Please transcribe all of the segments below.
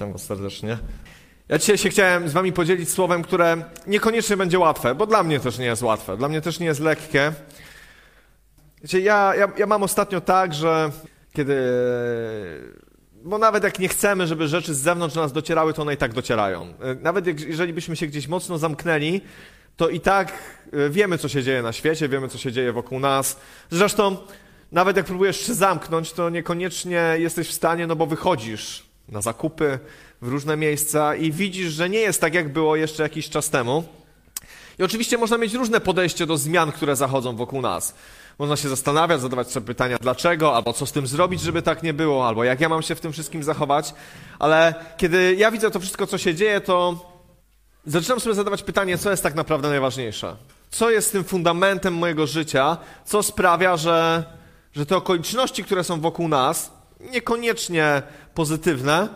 Witam Was serdecznie. Ja dzisiaj się chciałem z Wami podzielić słowem, które niekoniecznie będzie łatwe, bo dla mnie też nie jest łatwe, dla mnie też nie jest lekkie. Wiecie, ja, ja, ja mam ostatnio tak, że kiedy. Bo nawet jak nie chcemy, żeby rzeczy z zewnątrz do nas docierały, to one i tak docierają. Nawet jak, jeżeli byśmy się gdzieś mocno zamknęli, to i tak e, wiemy, co się dzieje na świecie, wiemy, co się dzieje wokół nas. Zresztą, nawet jak próbujesz się zamknąć, to niekoniecznie jesteś w stanie, no bo wychodzisz na zakupy w różne miejsca i widzisz, że nie jest tak, jak było jeszcze jakiś czas temu. I oczywiście można mieć różne podejście do zmian, które zachodzą wokół nas. Można się zastanawiać, zadawać sobie pytania dlaczego, albo co z tym zrobić, żeby tak nie było, albo jak ja mam się w tym wszystkim zachować. Ale kiedy ja widzę to wszystko, co się dzieje, to zaczynam sobie zadawać pytanie, co jest tak naprawdę najważniejsze. Co jest tym fundamentem mojego życia, co sprawia, że, że te okoliczności, które są wokół nas, niekoniecznie pozytywne,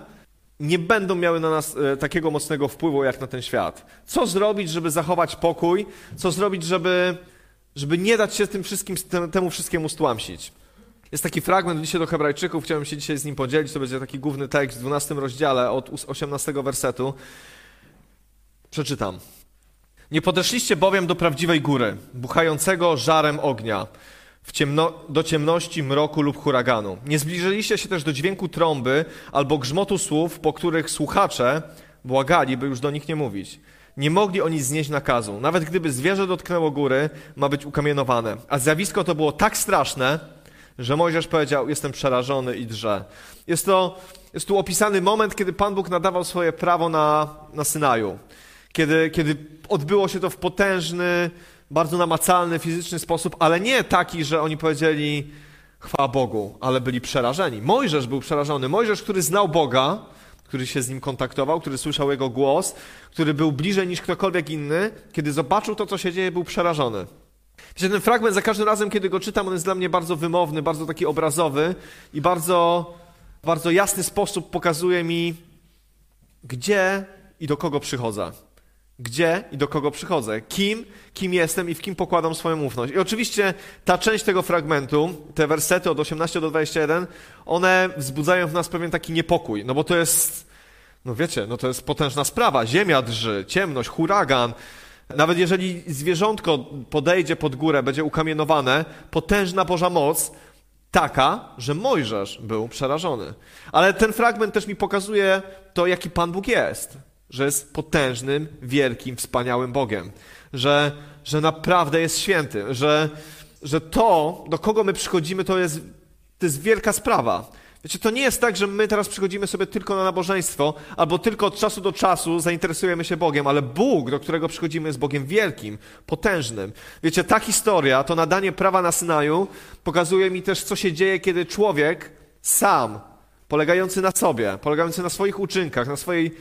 nie będą miały na nas e, takiego mocnego wpływu jak na ten świat. Co zrobić, żeby zachować pokój? Co zrobić, żeby, żeby nie dać się tym wszystkim, temu wszystkiemu stłamsić? Jest taki fragment dzisiaj do Hebrajczyków, chciałem się dzisiaj z nim podzielić. To będzie taki główny tekst w 12 rozdziale od 18 wersetu. Przeczytam. Nie podeszliście bowiem do prawdziwej góry, buchającego żarem ognia ciemno, do ciemności, mroku lub huraganu. Nie zbliżyliście się też do dźwięku trąby albo grzmotu słów, po których słuchacze błagali, by już do nich nie mówić. Nie mogli oni znieść nakazu. Nawet gdyby zwierzę dotknęło góry, ma być ukamienowane. A zjawisko to było tak straszne, że Mojżesz powiedział, jestem przerażony i drze. Jest, to, jest tu opisany moment, kiedy Pan Bóg nadawał swoje prawo na, na Synaju. Kiedy, kiedy odbyło się to w potężny, bardzo namacalny, fizyczny sposób, ale nie taki, że oni powiedzieli chwała Bogu, ale byli przerażeni. Mojżesz był przerażony. Mojżesz, który znał Boga, który się z nim kontaktował, który słyszał jego głos, który był bliżej niż ktokolwiek inny, kiedy zobaczył to, co się dzieje, był przerażony. Wiecie, ten fragment za każdym razem, kiedy go czytam, on jest dla mnie bardzo wymowny, bardzo taki obrazowy i bardzo, bardzo jasny sposób pokazuje mi, gdzie i do kogo przychodzę gdzie i do kogo przychodzę, kim, kim jestem i w kim pokładam swoją ufność. I oczywiście ta część tego fragmentu, te wersety od 18 do 21, one wzbudzają w nas pewien taki niepokój, no bo to jest, no wiecie, no to jest potężna sprawa. Ziemia drży, ciemność, huragan. Nawet jeżeli zwierzątko podejdzie pod górę, będzie ukamienowane, potężna Boża moc, taka, że Mojżesz był przerażony. Ale ten fragment też mi pokazuje to, jaki Pan Bóg jest że jest potężnym, wielkim, wspaniałym Bogiem, że, że naprawdę jest święty, że, że to, do kogo my przychodzimy, to jest, to jest wielka sprawa. Wiecie, to nie jest tak, że my teraz przychodzimy sobie tylko na nabożeństwo, albo tylko od czasu do czasu zainteresujemy się Bogiem, ale Bóg, do którego przychodzimy, jest Bogiem wielkim, potężnym. Wiecie, ta historia, to nadanie prawa na Synaju, pokazuje mi też, co się dzieje, kiedy człowiek sam, polegający na sobie, polegający na swoich uczynkach, na swojej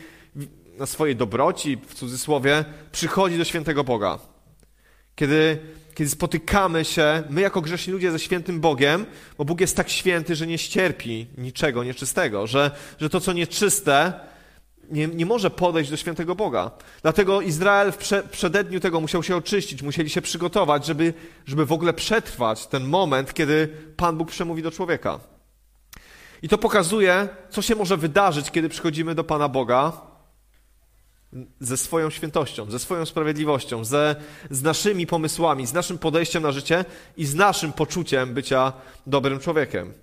na swojej dobroci, w cudzysłowie, przychodzi do świętego Boga. Kiedy, kiedy spotykamy się, my jako grzeszni ludzie ze świętym Bogiem, bo Bóg jest tak święty, że nie ścierpi niczego nieczystego, że, że to, co nieczyste, nie, nie może podejść do świętego Boga. Dlatego Izrael w, prze, przededniu tego musiał się oczyścić, musieli się przygotować, żeby, żeby w ogóle przetrwać ten moment, kiedy Pan Bóg przemówi do człowieka. I to pokazuje, co się może wydarzyć, kiedy przychodzimy do Pana Boga ze swoją świętością, ze swoją sprawiedliwością, ze, z naszymi pomysłami, z naszym podejściem na życie i z naszym poczuciem bycia dobrym człowiekiem.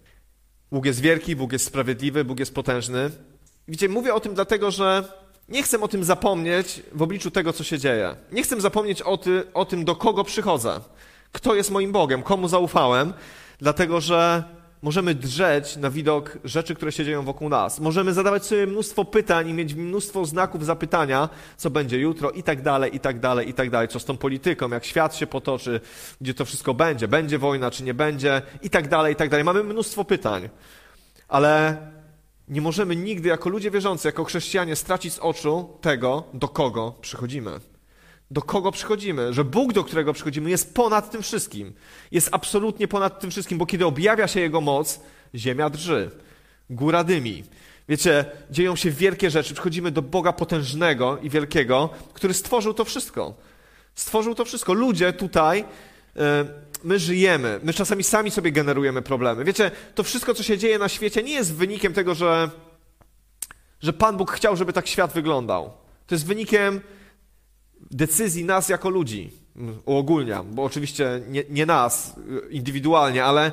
Bóg jest wielki, Bóg jest sprawiedliwy, Bóg jest potężny. Widzicie, mówię o tym dlatego, że nie chcę o tym zapomnieć w obliczu tego, co się dzieje. Nie chcę zapomnieć o, ty, o tym, do kogo przychodzę, kto jest moim Bogiem, komu zaufałem, dlatego że możemy drzeć na widok rzeczy, które się dzieją wokół nas. Możemy zadawać sobie mnóstwo pytań i mieć mnóstwo znaków zapytania, co będzie jutro i tak dalej, i tak dalej, i tak dalej. Co z tą polityką, jak świat się potoczy, gdzie to wszystko będzie, będzie wojna, czy nie będzie, i tak dalej, i tak dalej. Mamy mnóstwo pytań. Ale nie możemy nigdy jako ludzie wierzący, jako chrześcijanie stracić z oczu tego, do kogo przychodzimy do kogo przychodzimy, że Bóg, do którego przychodzimy, jest ponad tym wszystkim. Jest absolutnie ponad tym wszystkim, bo kiedy objawia się Jego moc, ziemia drży, góra dymi. Wiecie, dzieją się wielkie rzeczy. Przychodzimy do Boga potężnego i wielkiego, który stworzył to wszystko. Stworzył to wszystko. Ludzie tutaj, e, my żyjemy. My czasami sami sobie generujemy problemy. Wiecie, to wszystko, co się dzieje na świecie, nie jest wynikiem tego, że że Pan Bóg chciał, żeby tak świat wyglądał. To jest wynikiem decyzji nas jako ludzi. Uogólniam, bo oczywiście nie, nie nas indywidualnie, ale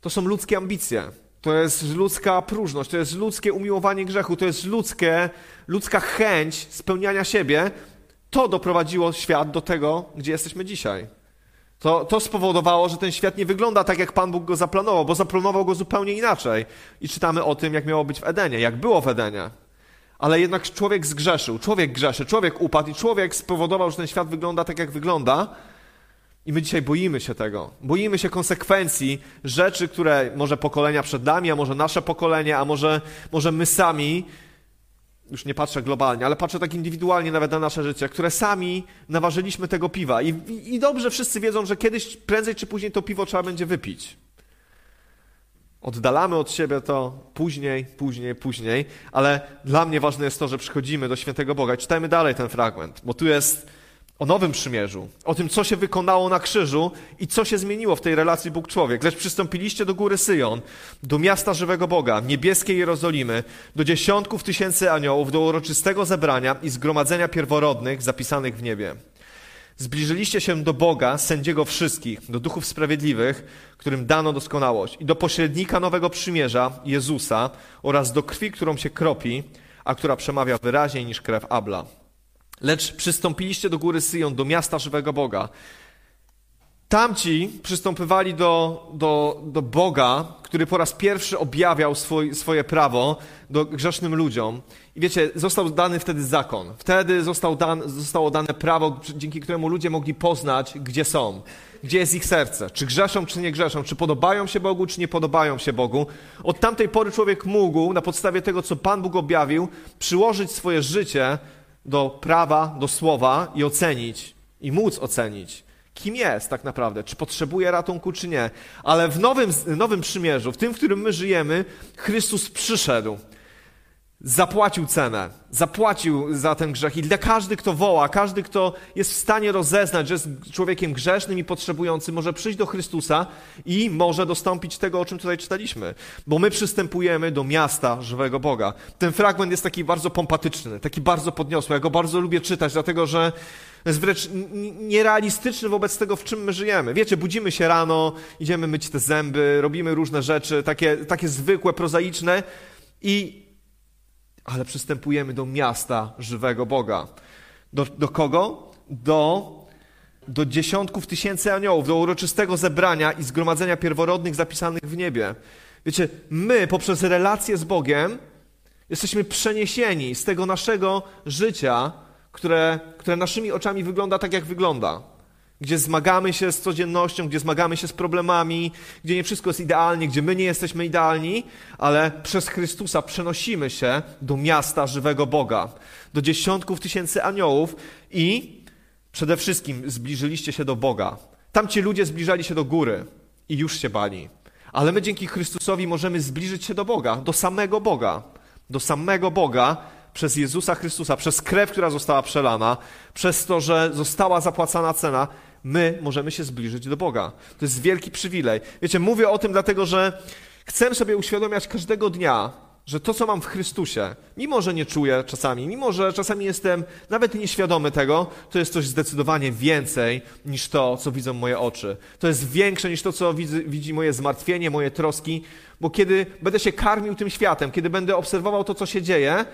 to są ludzkie ambicje. To jest ludzka próżność, to jest ludzkie umiłowanie grzechu, to jest ludzkie, ludzka chęć spełniania siebie. To doprowadziło świat do tego, gdzie jesteśmy dzisiaj. To, to spowodowało, że ten świat nie wygląda tak, jak Pan Bóg go zaplanował, bo zaplanował go zupełnie inaczej. I czytamy o tym, jak miało być w Edenie, jak było w Edenie. Ale jednak człowiek zgrzeszył, człowiek grzeszy, człowiek upadł i człowiek spowodował, że ten świat wygląda tak, jak wygląda. I my dzisiaj boimy się tego. Boimy się konsekwencji rzeczy, które może pokolenia przed nami, a może nasze pokolenie, a może, może my sami, już nie patrzę globalnie, ale patrzę tak indywidualnie nawet na nasze życie, które sami naważyliśmy tego piwa. I, i, I dobrze wszyscy wiedzą, że kiedyś, prędzej czy później to piwo trzeba będzie wypić. Oddalamy od siebie to później, później, później, ale dla mnie ważne jest to, że przychodzimy do świętego Boga. I czytajmy dalej ten fragment, bo tu jest o nowym przymierzu, o tym, co się wykonało na krzyżu i co się zmieniło w tej relacji Bóg-człowiek. Lecz przystąpiliście do góry Syjon, do miasta żywego Boga, niebieskiej Jerozolimy, do dziesiątków tysięcy aniołów, do uroczystego zebrania i zgromadzenia pierworodnych zapisanych w niebie. Zbliżyliście się do Boga, sędziego wszystkich, do duchów sprawiedliwych, którym dano doskonałość, i do pośrednika nowego przymierza, Jezusa, oraz do krwi, którą się kropi, a która przemawia wyraźniej niż krew Abla. Lecz przystąpiliście do góry Syjon, do miasta żywego Boga. Tamci przystępowali do, do, do Boga, który po raz pierwszy objawiał swój, swoje prawo do grzesznym ludziom. I wiecie, został dany wtedy zakon. Wtedy został dan, zostało dane prawo, dzięki któremu ludzie mogli poznać, gdzie są, gdzie jest ich serce. Czy grzeszą, czy nie grzeszą, czy podobają się Bogu, czy nie podobają się Bogu. Od tamtej pory człowiek mógł, na podstawie tego, co Pan Bóg objawił, przyłożyć swoje życie do prawa, do słowa i ocenić, i móc ocenić, kim jest tak naprawdę, czy potrzebuje ratunku, czy nie. Ale w nowym, nowym przymierzu, w tym, w którym my żyjemy, Chrystus przyszedł zapłacił cenę, zapłacił za ten grzech. I dla każdy, kto woła, każdy, kto jest w stanie rozeznać, że jest człowiekiem grzesznym i potrzebującym, może przyjść do Chrystusa i może dostąpić tego, o czym tutaj czytaliśmy. Bo my przystępujemy do miasta żywego Boga. Ten fragment jest taki bardzo pompatyczny, taki bardzo podniosły. Ja go bardzo lubię czytać, dlatego że jest wręcz nierealistyczny wobec tego, w czym my żyjemy. Wiecie, budzimy się rano, idziemy myć te zęby, robimy różne rzeczy, takie, takie zwykłe, prozaiczne i ale przystępujemy do miasta żywego Boga. Do, do kogo? Do, do dziesiątków tysięcy aniołów, do uroczystego zebrania i zgromadzenia pierworodnych zapisanych w niebie. Wiecie, my poprzez relację z Bogiem jesteśmy przeniesieni z tego naszego życia, które, które naszymi oczami wygląda tak, jak wygląda gdzie zmagamy się z codziennością, gdzie zmagamy się z problemami, gdzie nie wszystko jest idealnie, gdzie my nie jesteśmy idealni, ale przez Chrystusa przenosimy się do miasta żywego Boga, do dziesiątków tysięcy aniołów i przede wszystkim zbliżyliście się do Boga. Tam ci ludzie zbliżali się do góry i już się bali. Ale my dzięki Chrystusowi możemy zbliżyć się do Boga, do samego Boga. Do samego Boga przez Jezusa Chrystusa, przez krew, która została przelana, przez to, że została zapłacana cena, my możemy się zbliżyć do Boga. To jest wielki przywilej. Wiecie, mówię o tym dlatego, że chcę sobie uświadomiać każdego dnia, że to, co mam w Chrystusie, mimo że nie czuję czasami, mimo że czasami jestem nawet nieświadomy tego, to jest coś zdecydowanie więcej niż to, co widzą moje oczy. To jest większe niż to, co widzi, widzi moje zmartwienie, moje troski, bo kiedy będę się karmił tym światem, kiedy będę obserwował to, co się dzieje,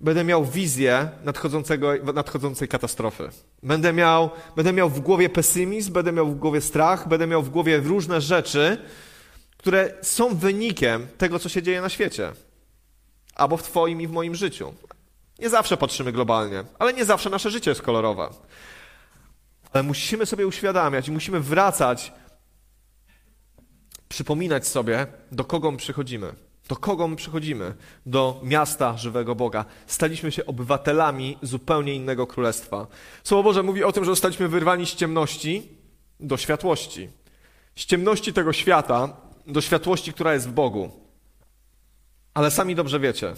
będę miał wizję nadchodzącego, nadchodzącej katastrofy. Będę miał, będę miał w głowie pesymizm, będę miał w głowie strach, będę miał w głowie różne rzeczy, które są wynikiem tego, co się dzieje na świecie. Albo w Twoim i w moim życiu. Nie zawsze patrzymy globalnie, ale nie zawsze nasze życie jest kolorowe. Ale musimy sobie uświadamiać i musimy wracać, przypominać sobie, do kogo my przychodzimy. Do kogo my przychodzimy? Do miasta żywego Boga. Staliśmy się obywatelami zupełnie innego królestwa. Słowo Boże mówi o tym, że zostaliśmy wyrwani z ciemności do światłości. Z ciemności tego świata do światłości, która jest w Bogu. Ale sami dobrze wiecie.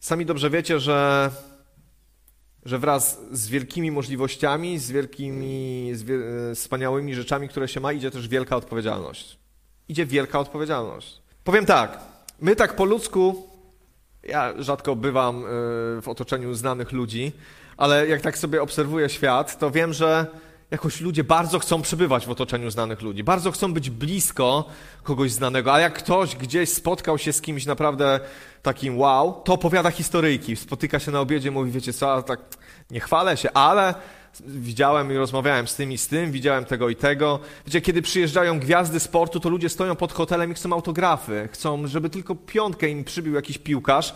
Sami dobrze wiecie, że, że wraz z wielkimi możliwościami, z wielkimi, z wie, wspaniałymi rzeczami, które się ma, idzie też wielka odpowiedzialność. Idzie wielka odpowiedzialność. Powiem tak, My tak po ludzku, Ja rzadko bywam y, w otoczeniu znanych ludzi, ale jak tak sobie obserwuję świat, to wiem, że jakoś ludzie bardzo chcą przebywać w otoczeniu znanych ludzi, bardzo chcą być blisko kogoś znanego, a jak ktoś gdzieś spotkał się z kimś naprawdę takim wow, to opowiada historyjki, spotyka się na obiedzie, mówi, wiecie co, tak nie chwalę się, ale widziałem i rozmawiałem z tym i z tym, widziałem tego i tego. Wiecie, kiedy przyjeżdżają gwiazdy sportu, to ludzie stoją pod hotelem i chcą autografy, chcą, żeby tylko piątkę im przybił jakiś piłkarz.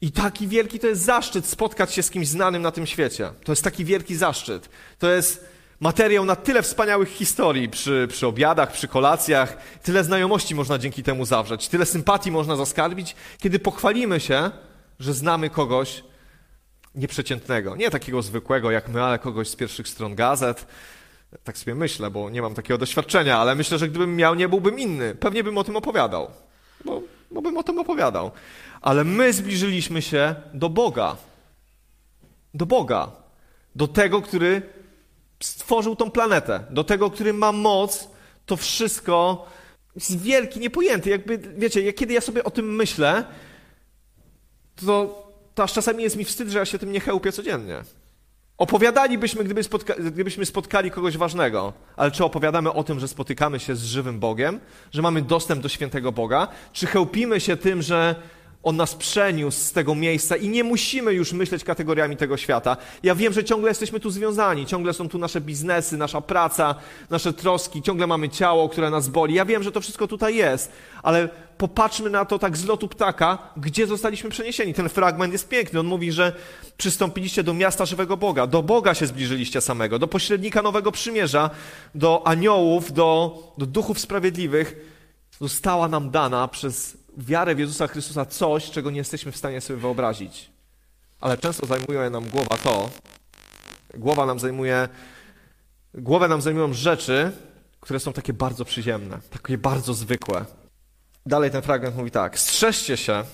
I taki wielki to jest zaszczyt spotkać się z kimś znanym na tym świecie. To jest taki wielki zaszczyt. To jest materiał na tyle wspaniałych historii przy, przy obiadach, przy kolacjach. Tyle znajomości można dzięki temu zawrzeć, tyle sympatii można zaskarbić, kiedy pochwalimy się, że znamy kogoś nieprzeciętnego. Nie takiego zwykłego jak my, ale kogoś z pierwszych stron gazet. Tak sobie myślę, bo nie mam takiego doświadczenia, ale myślę, że gdybym miał, nie byłbym inny. Pewnie bym o tym opowiadał. Bo, bo bym o tym opowiadał ale my zbliżyliśmy się do Boga. Do Boga. Do tego, który stworzył tą planetę. Do tego, który ma moc to wszystko jest wielki, niepojęty. Jakby, wiecie, kiedy ja sobie o tym myślę, to, to aż czasami jest mi wstyd, że ja się tym nie chełpię codziennie. Opowiadalibyśmy, gdyby spotka gdybyśmy spotkali kogoś ważnego, ale czy opowiadamy o tym, że spotykamy się z żywym Bogiem, że mamy dostęp do świętego Boga, czy chełpimy się tym, że on nas przeniósł z tego miejsca i nie musimy już myśleć kategoriami tego świata. Ja wiem, że ciągle jesteśmy tu związani, ciągle są tu nasze biznesy, nasza praca, nasze troski, ciągle mamy ciało, które nas boli. Ja wiem, że to wszystko tutaj jest, ale popatrzmy na to tak z lotu ptaka, gdzie zostaliśmy przeniesieni. Ten fragment jest piękny. On mówi, że przystąpiliście do miasta żywego Boga, do Boga się zbliżyliście samego, do pośrednika nowego przymierza, do aniołów, do, do duchów sprawiedliwych. Została nam dana przez wiarę w Jezusa Chrystusa coś, czego nie jesteśmy w stanie sobie wyobrazić. Ale często zajmuje nam głowa to, głowa nam zajmuje, głowę nam zajmują rzeczy, które są takie bardzo przyziemne, takie bardzo zwykłe. Dalej ten fragment mówi tak: strzeżcie się,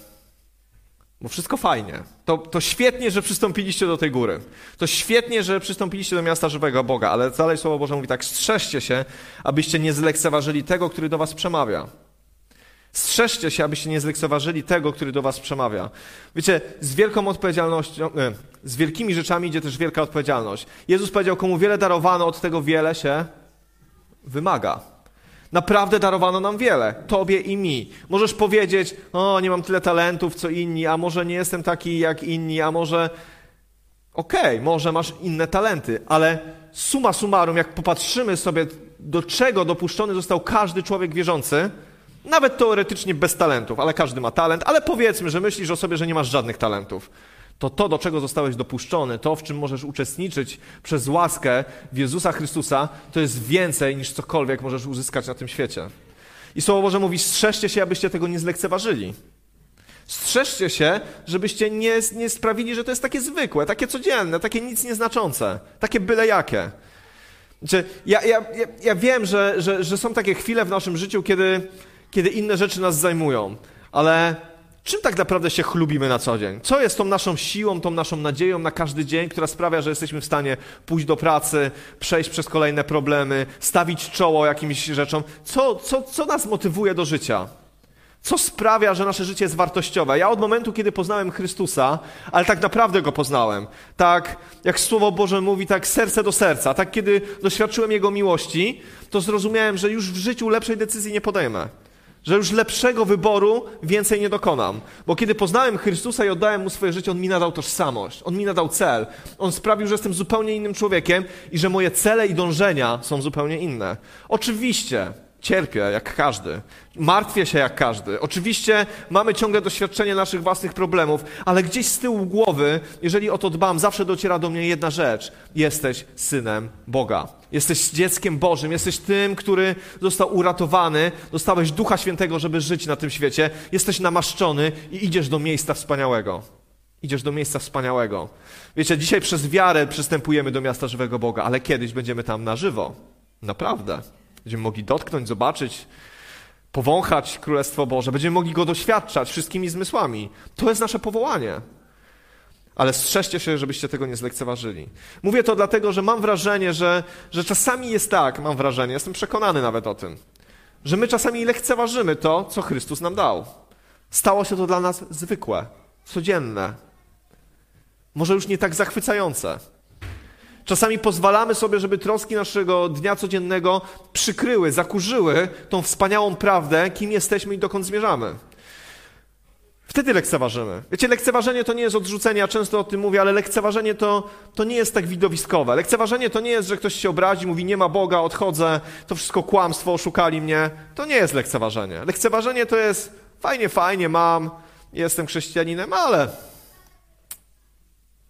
bo wszystko fajnie. To, to świetnie, że przystąpiliście do tej góry. To świetnie, że przystąpiliście do miasta żywego Boga, ale dalej Słowo Boże mówi tak: strzeżcie się, abyście nie zlekceważyli tego, który do was przemawia. Strzeżcie się, abyście nie zlekceważyli tego, który do was przemawia. Wiecie, z wielką odpowiedzialnością, nie, z wielkimi rzeczami idzie też wielka odpowiedzialność. Jezus powiedział, komu wiele darowano, od tego wiele się wymaga. Naprawdę darowano nam wiele, tobie i mi. Możesz powiedzieć, o, nie mam tyle talentów, co inni, a może nie jestem taki jak inni, a może... Okej, okay, może masz inne talenty, ale suma summarum, jak popatrzymy sobie, do czego dopuszczony został każdy człowiek wierzący, nawet teoretycznie bez talentów, ale każdy ma talent, ale powiedzmy, że myślisz o sobie, że nie masz żadnych talentów. To to, do czego zostałeś dopuszczony, to, w czym możesz uczestniczyć przez łaskę w Jezusa Chrystusa, to jest więcej niż cokolwiek możesz uzyskać na tym świecie. I Słowo Boże mówi, strzeżcie się, abyście tego nie zlekceważyli. Strzeżcie się, żebyście nie, nie sprawili, że to jest takie zwykłe, takie codzienne, takie nic nieznaczące, takie byle jakie. Znaczy, ja, ja, ja, ja wiem, że, że, że są takie chwile w naszym życiu, kiedy kiedy inne rzeczy nas zajmują, ale czym tak naprawdę się chlubimy na co dzień? Co jest tą naszą siłą, tą naszą nadzieją na każdy dzień, która sprawia, że jesteśmy w stanie pójść do pracy, przejść przez kolejne problemy, stawić czoło jakimś rzeczom? Co, co, co nas motywuje do życia? Co sprawia, że nasze życie jest wartościowe? Ja od momentu, kiedy poznałem Chrystusa, ale tak naprawdę go poznałem, tak jak Słowo Boże mówi, tak serce do serca, tak kiedy doświadczyłem Jego miłości, to zrozumiałem, że już w życiu lepszej decyzji nie podejmę że już lepszego wyboru więcej nie dokonam. Bo kiedy poznałem Chrystusa i oddałem Mu swoje życie, On mi nadał tożsamość, On mi nadał cel. On sprawił, że jestem zupełnie innym człowiekiem i że moje cele i dążenia są zupełnie inne. Oczywiście, Cierpię jak każdy, martwię się jak każdy. Oczywiście mamy ciągle doświadczenie naszych własnych problemów, ale gdzieś z tyłu głowy, jeżeli o to dbam, zawsze dociera do mnie jedna rzecz: jesteś synem Boga. Jesteś dzieckiem Bożym, jesteś tym, który został uratowany, dostałeś Ducha Świętego, żeby żyć na tym świecie, jesteś namaszczony i idziesz do miejsca wspaniałego. Idziesz do miejsca wspaniałego. Wiecie, dzisiaj przez wiarę przystępujemy do miasta żywego Boga, ale kiedyś będziemy tam na żywo. Naprawdę. Będziemy mogli dotknąć, zobaczyć, powąchać Królestwo Boże. Będziemy mogli go doświadczać wszystkimi zmysłami. To jest nasze powołanie. Ale strzeżcie się, żebyście tego nie zlekceważyli. Mówię to dlatego, że mam wrażenie, że, że czasami jest tak, mam wrażenie, jestem przekonany nawet o tym, że my czasami lekceważymy to, co Chrystus nam dał. Stało się to dla nas zwykłe, codzienne. Może już nie tak zachwycające. Czasami pozwalamy sobie, żeby troski naszego dnia codziennego przykryły, zakurzyły tą wspaniałą prawdę, kim jesteśmy i dokąd zmierzamy. Wtedy lekceważymy. Wiecie, lekceważenie to nie jest odrzucenie, ja często o tym mówię, ale lekceważenie to, to nie jest tak widowiskowe. Lekceważenie to nie jest, że ktoś się obrazi, mówi nie ma Boga, odchodzę, to wszystko kłamstwo, oszukali mnie. To nie jest lekceważenie. Lekceważenie to jest fajnie, fajnie, mam, jestem chrześcijaninem, ale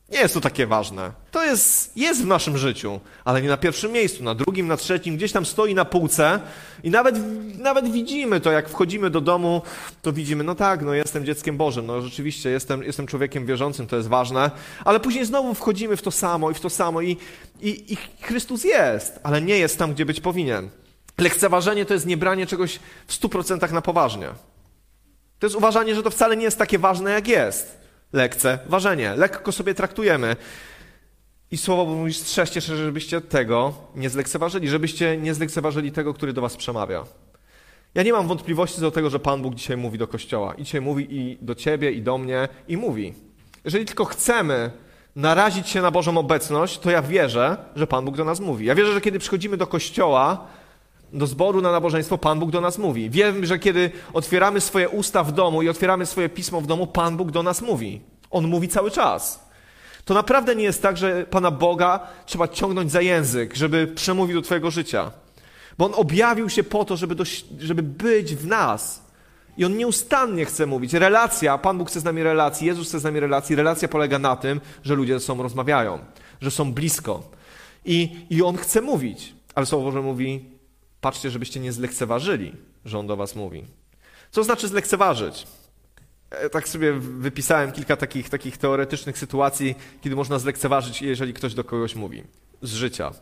nie jest to takie ważne. To jest, jest w naszym życiu, ale nie na pierwszym miejscu, na drugim, na trzecim, gdzieś tam stoi na półce i nawet, nawet widzimy to, jak wchodzimy do domu, to widzimy, no tak, no jestem dzieckiem Bożym, no rzeczywiście jestem, jestem człowiekiem wierzącym, to jest ważne, ale później znowu wchodzimy w to samo i w to samo i, i, i Chrystus jest, ale nie jest tam, gdzie być powinien. Lekceważenie to jest niebranie czegoś w stu procentach na poważnie. To jest uważanie, że to wcale nie jest takie ważne, jak jest lekceważenie. Lekko sobie traktujemy. I słowo mówi, strzeżcie się, żebyście tego nie zlekceważyli, żebyście nie zlekceważyli tego, który do was przemawia. Ja nie mam wątpliwości do tego, że Pan Bóg dzisiaj mówi do Kościoła. I dzisiaj mówi i do ciebie, i do mnie, i mówi. Jeżeli tylko chcemy narazić się na Bożą obecność, to ja wierzę, że Pan Bóg do nas mówi. Ja wierzę, że kiedy przychodzimy do Kościoła, do zboru na nabożeństwo, Pan Bóg do nas mówi. Wiem, że kiedy otwieramy swoje usta w domu i otwieramy swoje pismo w domu, Pan Bóg do nas mówi. On mówi cały czas. To naprawdę nie jest tak, że Pana Boga trzeba ciągnąć za język, żeby przemówił do Twojego życia. Bo On objawił się po to, żeby, do, żeby być w nas. I On nieustannie chce mówić. Relacja, Pan Bóg chce z nami relacji, Jezus chce z nami relacji. Relacja polega na tym, że ludzie ze sobą rozmawiają, że są blisko. I, i On chce mówić. Ale Słowo Boże mówi, Patrzcie, żebyście nie zlekceważyli, że on do was mówi. Co znaczy zlekceważyć? E, tak sobie wypisałem kilka takich, takich teoretycznych sytuacji, kiedy można zlekceważyć, jeżeli ktoś do kogoś mówi z życia.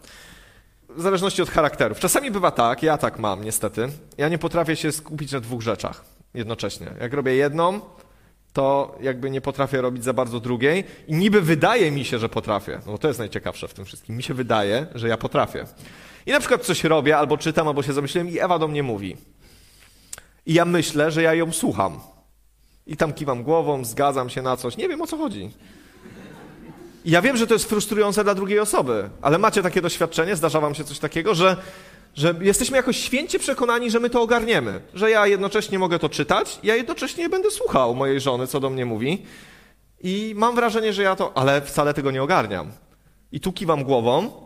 W zależności od charakterów. Czasami bywa tak, ja tak mam niestety. Ja nie potrafię się skupić na dwóch rzeczach jednocześnie. Jak robię jedną, to jakby nie potrafię robić za bardzo drugiej i niby wydaje mi się, że potrafię. No to jest najciekawsze w tym wszystkim. Mi się wydaje, że ja potrafię. I na przykład coś robię, albo czytam, albo się zamyśliłem i Ewa do mnie mówi. I ja myślę, że ja ją słucham. I tam kiwam głową, zgadzam się na coś. Nie wiem, o co chodzi. I ja wiem, że to jest frustrujące dla drugiej osoby, ale macie takie doświadczenie, zdarza wam się coś takiego, że, że jesteśmy jakoś święcie przekonani, że my to ogarniemy. Że ja jednocześnie mogę to czytać, ja jednocześnie będę słuchał mojej żony, co do mnie mówi. I mam wrażenie, że ja to, ale wcale tego nie ogarniam. I tu kiwam głową,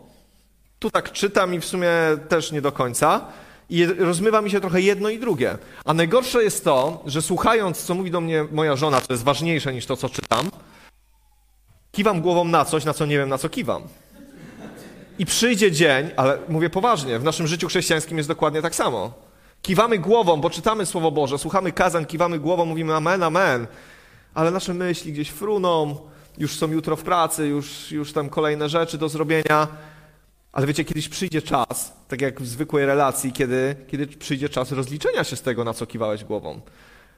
tu tak czytam i w sumie też nie do końca. I rozmywa mi się trochę jedno i drugie. A najgorsze jest to, że słuchając, co mówi do mnie moja żona, co jest ważniejsze niż to, co czytam, kiwam głową na coś, na co nie wiem, na co kiwam. I przyjdzie dzień, ale mówię poważnie, w naszym życiu chrześcijańskim jest dokładnie tak samo. Kiwamy głową, bo czytamy Słowo Boże, słuchamy kazań, kiwamy głową, mówimy amen, amen, ale nasze myśli gdzieś fruną, już są jutro w pracy, już, już tam kolejne rzeczy do zrobienia ale wiecie, kiedyś przyjdzie czas, tak jak w zwykłej relacji, kiedy, kiedy przyjdzie czas rozliczenia się z tego, na co kiwałeś głową.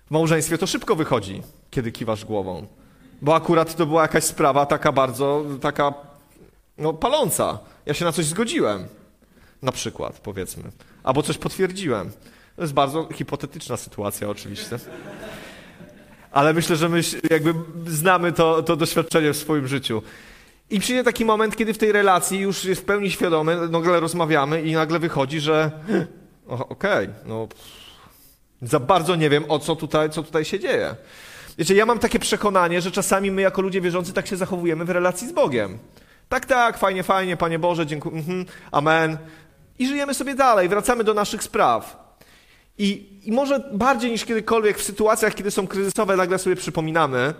W małżeństwie to szybko wychodzi, kiedy kiwasz głową. Bo akurat to była jakaś sprawa taka bardzo, taka, no, paląca. Ja się na coś zgodziłem. Na przykład, powiedzmy. Albo coś potwierdziłem. To jest bardzo hipotetyczna sytuacja, oczywiście. Ale myślę, że my jakby znamy to, to doświadczenie w swoim życiu. I przyjdzie taki moment, kiedy w tej relacji już jest w pełni świadomy, nagle rozmawiamy i nagle wychodzi, że okej, okay, no za bardzo nie wiem, o co tutaj, co tutaj się dzieje. Wiecie, ja mam takie przekonanie, że czasami my jako ludzie wierzący tak się zachowujemy w relacji z Bogiem. Tak, tak, fajnie, fajnie, Panie Boże, dziękuję, mhm, amen. I żyjemy sobie dalej, wracamy do naszych spraw. I, I może bardziej niż kiedykolwiek w sytuacjach, kiedy są kryzysowe, nagle sobie przypominamy,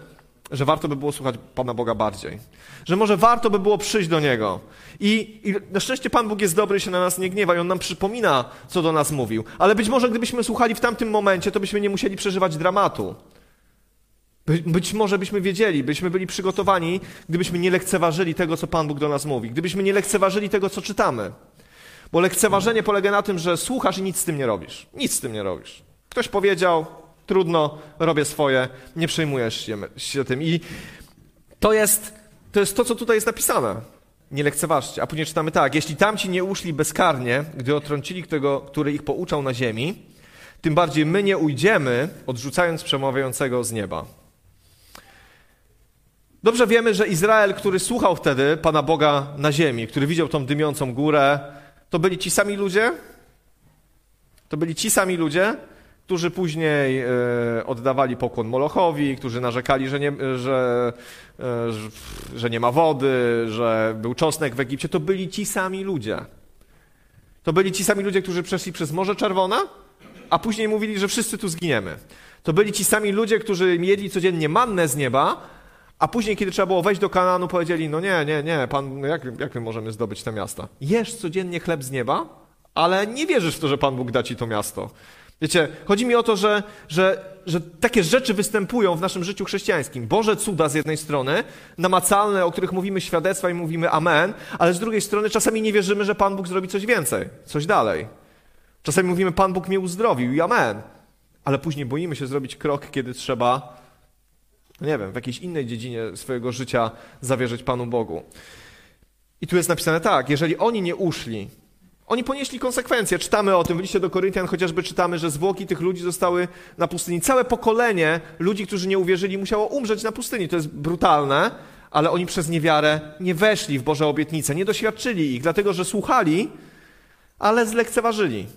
że warto by było słuchać Pana Boga bardziej. Że może warto by było przyjść do Niego. I, I, na szczęście Pan Bóg jest dobry i się na nas nie gniewa i On nam przypomina, co do nas mówił. Ale być może gdybyśmy słuchali w tamtym momencie, to byśmy nie musieli przeżywać dramatu. By, być może byśmy wiedzieli, byśmy byli przygotowani, gdybyśmy nie lekceważyli tego, co Pan Bóg do nas mówi. Gdybyśmy nie lekceważyli tego, co czytamy. Bo lekceważenie polega na tym, że słuchasz i nic z tym nie robisz. Nic z tym nie robisz. Ktoś powiedział, Trudno, robię swoje, nie przejmujesz się, się tym. I to jest, to jest to, co tutaj jest napisane. Nie lekceważcie. A później czytamy tak. Jeśli tamci nie uszli bezkarnie, gdy otrącili tego, który ich pouczał na ziemi, tym bardziej my nie ujdziemy, odrzucając przemawiającego z nieba. Dobrze wiemy, że Izrael, który słuchał wtedy Pana Boga na ziemi, który widział tą dymiącą górę, to byli ci sami ludzie? To byli ci sami ludzie, którzy później e, oddawali pokłon Molochowi, którzy narzekali, że nie, że, e, że nie ma wody, że był czosnek w Egipcie. To byli ci sami ludzie. To byli ci sami ludzie, którzy przeszli przez Morze Czerwone, a później mówili, że wszyscy tu zginiemy. To byli ci sami ludzie, którzy mieli codziennie mannę z nieba, a później, kiedy trzeba było wejść do Kananu, powiedzieli, no nie, nie, nie, pan, jak, jak my możemy zdobyć te miasta? Jesz codziennie chleb z nieba, ale nie wierzysz w to, że Pan Bóg da ci to miasto. Wiecie, chodzi mi o to, że, że, że takie rzeczy występują w naszym życiu chrześcijańskim. Boże cuda z jednej strony, namacalne, o których mówimy świadectwa i mówimy amen, ale z drugiej strony czasami nie wierzymy, że Pan Bóg zrobi coś więcej, coś dalej. Czasami mówimy, Pan Bóg mnie uzdrowił i amen, ale później boimy się zrobić krok, kiedy trzeba, nie wiem, w jakiejś innej dziedzinie swojego życia zawierzyć Panu Bogu. I tu jest napisane tak, jeżeli oni nie uszli oni ponieśli konsekwencje. Czytamy o tym w liście do Koryntian, chociażby czytamy, że zwłoki tych ludzi zostały na pustyni. Całe pokolenie ludzi, którzy nie uwierzyli, musiało umrzeć na pustyni. To jest brutalne, ale oni przez niewiarę nie weszli w Boże obietnice, nie doświadczyli ich, dlatego że słuchali, ale zlekceważyli.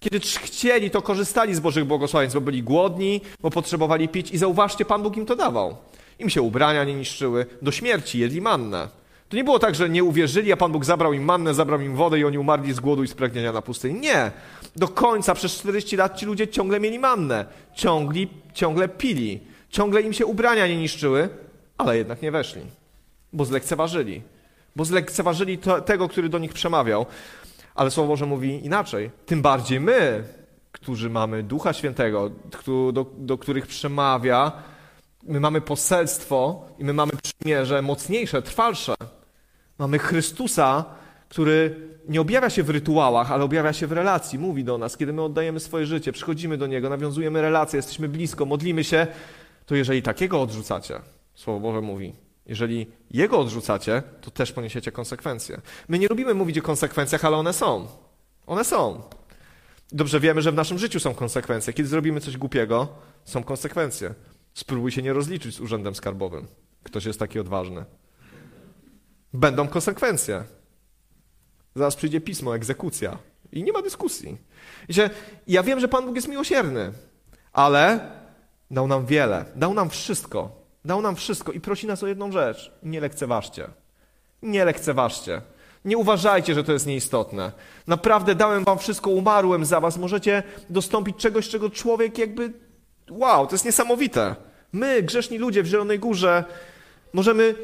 Kiedy chcieli, to korzystali z Bożych błogosławieństw, bo byli głodni, bo potrzebowali pić i zauważcie, Pan Bóg im to dawał. Im się ubrania nie niszczyły, do śmierci jedli mannę. To nie było tak, że nie uwierzyli, a Pan Bóg zabrał im mannę, zabrał im wodę i oni umarli z głodu i spragnienia na pustyni. Nie. Do końca, przez 40 lat ci ludzie ciągle mieli mannę. Ciągli, ciągle pili. Ciągle im się ubrania nie niszczyły, ale jednak nie weszli. Bo zlekceważyli. Bo zlekceważyli to, tego, który do nich przemawiał. Ale Słowo Boże mówi inaczej. Tym bardziej my, którzy mamy Ducha Świętego, do, do których przemawia, my mamy poselstwo i my mamy przymierze mocniejsze, trwalsze. Mamy Chrystusa, który nie objawia się w rytuałach, ale objawia się w relacji. Mówi do nas, kiedy my oddajemy swoje życie, przychodzimy do Niego, nawiązujemy relacje, jesteśmy blisko, modlimy się, to jeżeli takiego odrzucacie, Słowo Boże mówi, jeżeli Jego odrzucacie, to też poniesiecie konsekwencje. My nie lubimy mówić o konsekwencjach, ale one są. One są. Dobrze wiemy, że w naszym życiu są konsekwencje. Kiedy zrobimy coś głupiego, są konsekwencje. Spróbuj się nie rozliczyć z urzędem skarbowym. Ktoś jest taki odważny. Będą konsekwencje. Zaraz przyjdzie pismo, egzekucja. I nie ma dyskusji. Wiecie, ja wiem, że Pan Bóg jest miłosierny, ale dał nam wiele. Dał nam wszystko. Dał nam wszystko i prosi nas o jedną rzecz. Nie lekceważcie. Nie lekceważcie. Nie uważajcie, że to jest nieistotne. Naprawdę dałem wam wszystko, umarłem za was. Możecie dostąpić czegoś, czego człowiek jakby... Wow, to jest niesamowite. My, grzeszni ludzie w Zielonej Górze, możemy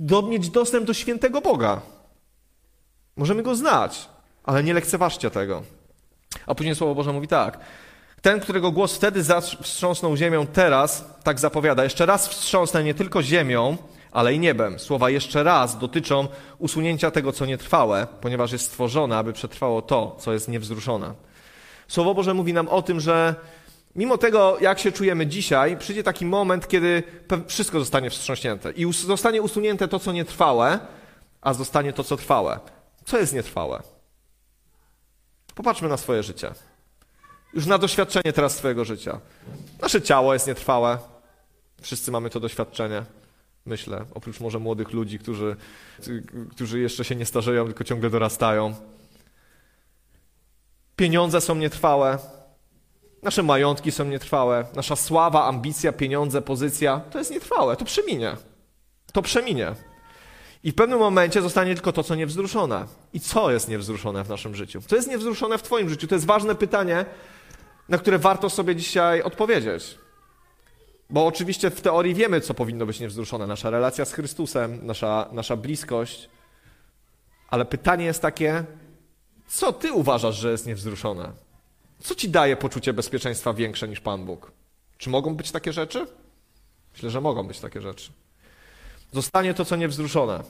mieć dostęp do świętego Boga. Możemy go znać, ale nie lekceważcie tego. A później Słowo Boże mówi tak. Ten, którego głos wtedy wstrząsnął ziemią, teraz tak zapowiada. Jeszcze raz wstrząsnę nie tylko ziemią, ale i niebem. Słowa jeszcze raz dotyczą usunięcia tego, co nietrwałe, ponieważ jest stworzone, aby przetrwało to, co jest niewzruszone. Słowo Boże mówi nam o tym, że Mimo tego, jak się czujemy dzisiaj, przyjdzie taki moment, kiedy wszystko zostanie wstrząśnięte i zostanie usunięte to, co nietrwałe, a zostanie to, co trwałe. Co jest nietrwałe? Popatrzmy na swoje życie. Już na doświadczenie teraz swojego życia. Nasze ciało jest nietrwałe. Wszyscy mamy to doświadczenie. Myślę, oprócz może młodych ludzi, którzy, którzy jeszcze się nie starzeją, tylko ciągle dorastają. Pieniądze są nietrwałe. Nasze majątki są nietrwałe, nasza sława, ambicja, pieniądze, pozycja to jest nietrwałe, to przeminie. To przeminie. I w pewnym momencie zostanie tylko to, co niewzruszone. I co jest niewzruszone w naszym życiu? Co jest niewzruszone w Twoim życiu? To jest ważne pytanie, na które warto sobie dzisiaj odpowiedzieć. Bo oczywiście w teorii wiemy, co powinno być niewzruszone: nasza relacja z Chrystusem, nasza, nasza bliskość. Ale pytanie jest takie, co Ty uważasz, że jest niewzruszone? Co ci daje poczucie bezpieczeństwa większe niż Pan Bóg? Czy mogą być takie rzeczy? Myślę, że mogą być takie rzeczy. Zostanie to, co niewzruszone.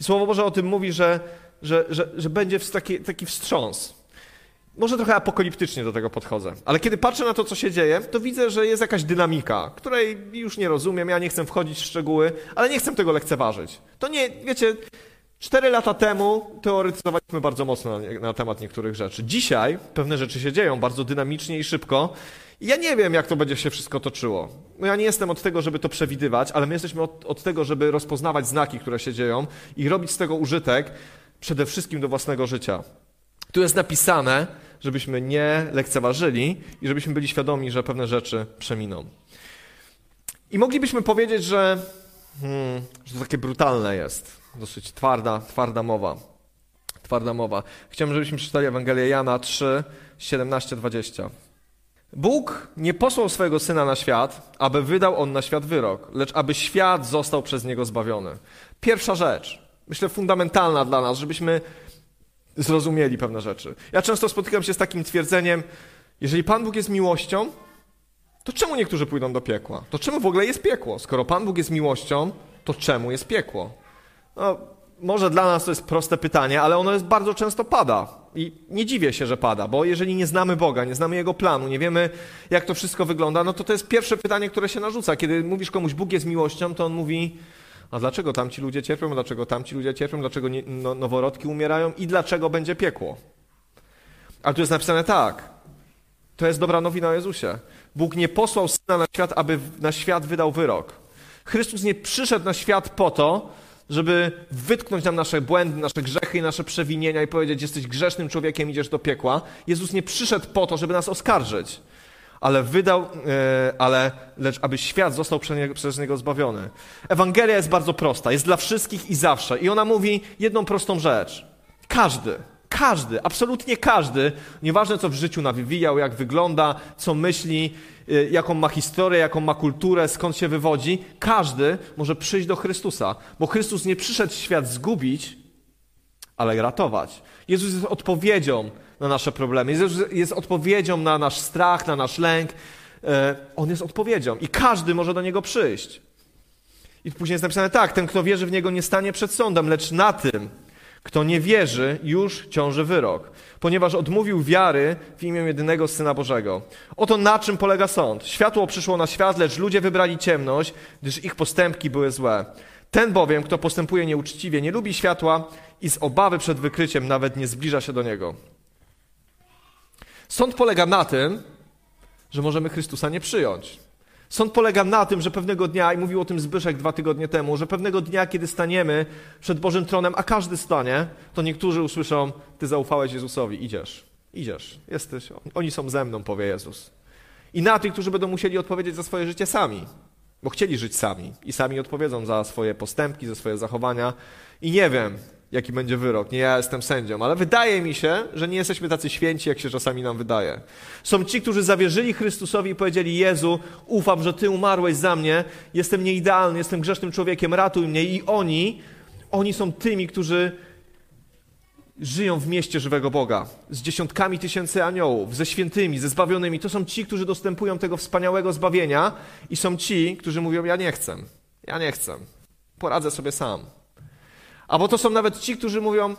I Słowo Boże o tym mówi, że, że, że, że będzie taki, taki wstrząs. Może trochę apokaliptycznie do tego podchodzę, ale kiedy patrzę na to, co się dzieje, to widzę, że jest jakaś dynamika, której już nie rozumiem, ja nie chcę wchodzić w szczegóły, ale nie chcę tego lekceważyć. To nie, wiecie, Cztery lata temu teoretyzowaliśmy bardzo mocno na, na, temat niektórych rzeczy. Dzisiaj pewne rzeczy się dzieją bardzo dynamicznie i szybko. I ja nie wiem, jak to będzie się wszystko toczyło. No ja nie jestem od tego, żeby to przewidywać, ale my jesteśmy od, od tego, żeby rozpoznawać znaki, które się dzieją i robić z tego użytek przede wszystkim do własnego życia. Tu jest napisane, żebyśmy nie lekceważyli i żebyśmy byli świadomi, że pewne rzeczy przeminą. I moglibyśmy powiedzieć, że, hmm, że to takie brutalne jest. Dosyć twarda, twarda mowa. Twarda mowa. Chciałbym, żebyśmy przeczytali Ewangelię Jana 3, 17-20. Bóg nie posłał swojego Syna na świat, aby wydał On na świat wyrok, lecz aby świat został przez Niego zbawiony. Pierwsza rzecz, myślę fundamentalna dla nas, żebyśmy zrozumieli pewne rzeczy. Ja często spotykam się z takim twierdzeniem, jeżeli Pan Bóg jest miłością, to czemu niektórzy pójdą do piekła? To czemu w ogóle jest piekło? Skoro Pan Bóg jest miłością, to czemu jest piekło? No, może dla nas to jest proste pytanie, ale ono jest bardzo często pada. I nie dziwię się, że pada, bo jeżeli nie znamy Boga, nie znamy Jego planu, nie wiemy, jak to wszystko wygląda, no to to jest pierwsze pytanie, które się narzuca. Kiedy mówisz komuś, Bóg jest miłością, to on mówi, a dlaczego tamci ludzie cierpią, dlaczego tamci ludzie cierpią, dlaczego nie, no, noworodki umierają i dlaczego będzie piekło? Ale tu jest napisane tak. To jest dobra nowina o Jezusie. Bóg nie posłał Syna na świat, aby na świat wydał wyrok. Chrystus nie przyszedł na świat po to, żeby wytknąć nam nasze błędy, nasze grzechy i nasze przewinienia i powiedzieć, jesteś grzesznym człowiekiem, idziesz do piekła. Jezus nie przyszedł po to, żeby nas oskarżyć, ale wydał, e, ale lecz aby świat został przez niego, zbawiony. Ewangelia jest bardzo prosta, jest dla wszystkich i zawsze. I ona mówi jedną prostą rzecz. Każdy, każdy, absolutnie każdy, nieważne co w życiu nawijał, jak wygląda, co myśli, y, jaką ma historię, jaką ma kulturę, skąd się wywodzi, każdy może przyjść do Chrystusa, bo Chrystus nie przyszedł świat zgubić, ale ratować. Jezus jest odpowiedzią na nasze problemy, Jezus jest odpowiedzią na nasz strach, na nasz lęk. E, On jest odpowiedzią i każdy może do Niego przyjść. I później jest napisane tak, ten kto wierzy w Niego nie stanie przed sądem, lecz na tym, kto nie wierzy, już ciąży wyrok, ponieważ odmówił wiary w imię jedynego Syna Bożego. Oto na czym polega sąd. Światło przyszło na świat, lecz ludzie wybrali ciemność, gdyż ich postępki były złe. Ten bowiem, kto postępuje nieuczciwie, nie lubi światła i z obawy przed wykryciem nawet nie zbliża się do niego. Sąd polega na tym, że możemy Chrystusa nie przyjąć. Sąd polega na tym, że pewnego dnia, i mówił o tym Zbyszek dwa tygodnie temu, że pewnego dnia, kiedy staniemy przed Bożym tronem, a każdy stanie, to niektórzy usłyszą, ty zaufałeś Jezusowi, idziesz, idziesz, jesteś, oni są ze mną, powie Jezus. I na tych, którzy będą musieli odpowiedzieć za swoje życie sami, bo chcieli żyć sami i sami odpowiedzą za swoje postępki, za swoje zachowania. I nie wiem, jaki będzie wyrok. Nie ja jestem sędzią, ale wydaje mi się, że nie jesteśmy tacy święci, jak się czasami nam wydaje. Są ci, którzy zawierzyli Chrystusowi i powiedzieli: Jezu, ufam, że Ty umarłeś za mnie, jestem nieidealny, jestem grzesznym człowiekiem, ratuj mnie. I oni, oni są tymi, którzy żyją w mieście żywego Boga, z dziesiątkami tysięcy aniołów, ze świętymi, ze zbawionymi. To są ci, którzy dostępują tego wspaniałego zbawienia i są ci, którzy mówią: Ja nie chcę, ja nie chcę, poradzę sobie sam. Albo to są nawet ci, którzy mówią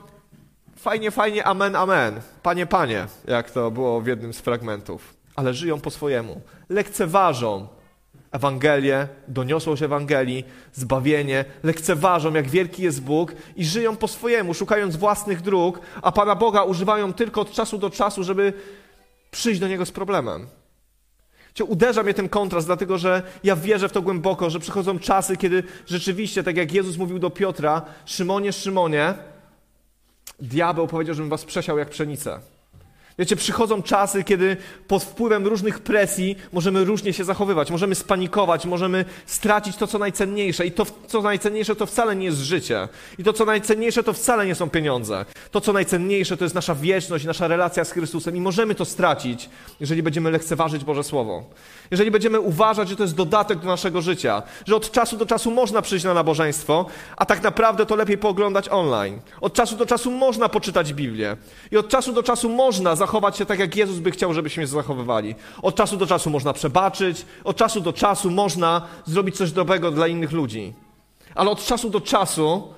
fajnie, fajnie, amen, amen, panie, panie, jak to było w jednym z fragmentów. Ale żyją po swojemu. Lekceważą Ewangelię, doniosłość Ewangelii, zbawienie, lekceważą, jak wielki jest Bóg i żyją po swojemu, szukając własnych dróg, a Pana Boga używają tylko od czasu do czasu, żeby przyjść do Niego z problemem. Uderza mnie ten kontrast, dlatego że ja wierzę w to głęboko, że przychodzą czasy, kiedy rzeczywiście, tak jak Jezus mówił do Piotra, Szymonie, Szymonie, diabeł powiedział, żebym was przesiał jak pszenicę. Wiecie, przychodzą czasy, kiedy pod wpływem różnych presji możemy różnie się zachowywać, możemy spanikować, możemy stracić to, co najcenniejsze. I to, co najcenniejsze, to wcale nie jest życie. I to, co najcenniejsze, to wcale nie są pieniądze. To, co najcenniejsze, to jest nasza wieczność, nasza relacja z Chrystusem. I możemy to stracić, jeżeli będziemy lekceważyć Boże Słowo. Jeżeli będziemy uważać, że to jest dodatek do naszego życia, że od czasu do czasu można przyjść na nabożeństwo, a tak naprawdę to lepiej pooglądać online. Od czasu do czasu można poczytać Biblię. I od czasu do czasu można zachować się tak, jak Jezus by chciał, żebyśmy się zachowywali. Od czasu do czasu można przebaczyć, od czasu do czasu można zrobić coś dobrego dla innych ludzi. Ale od czasu do czasu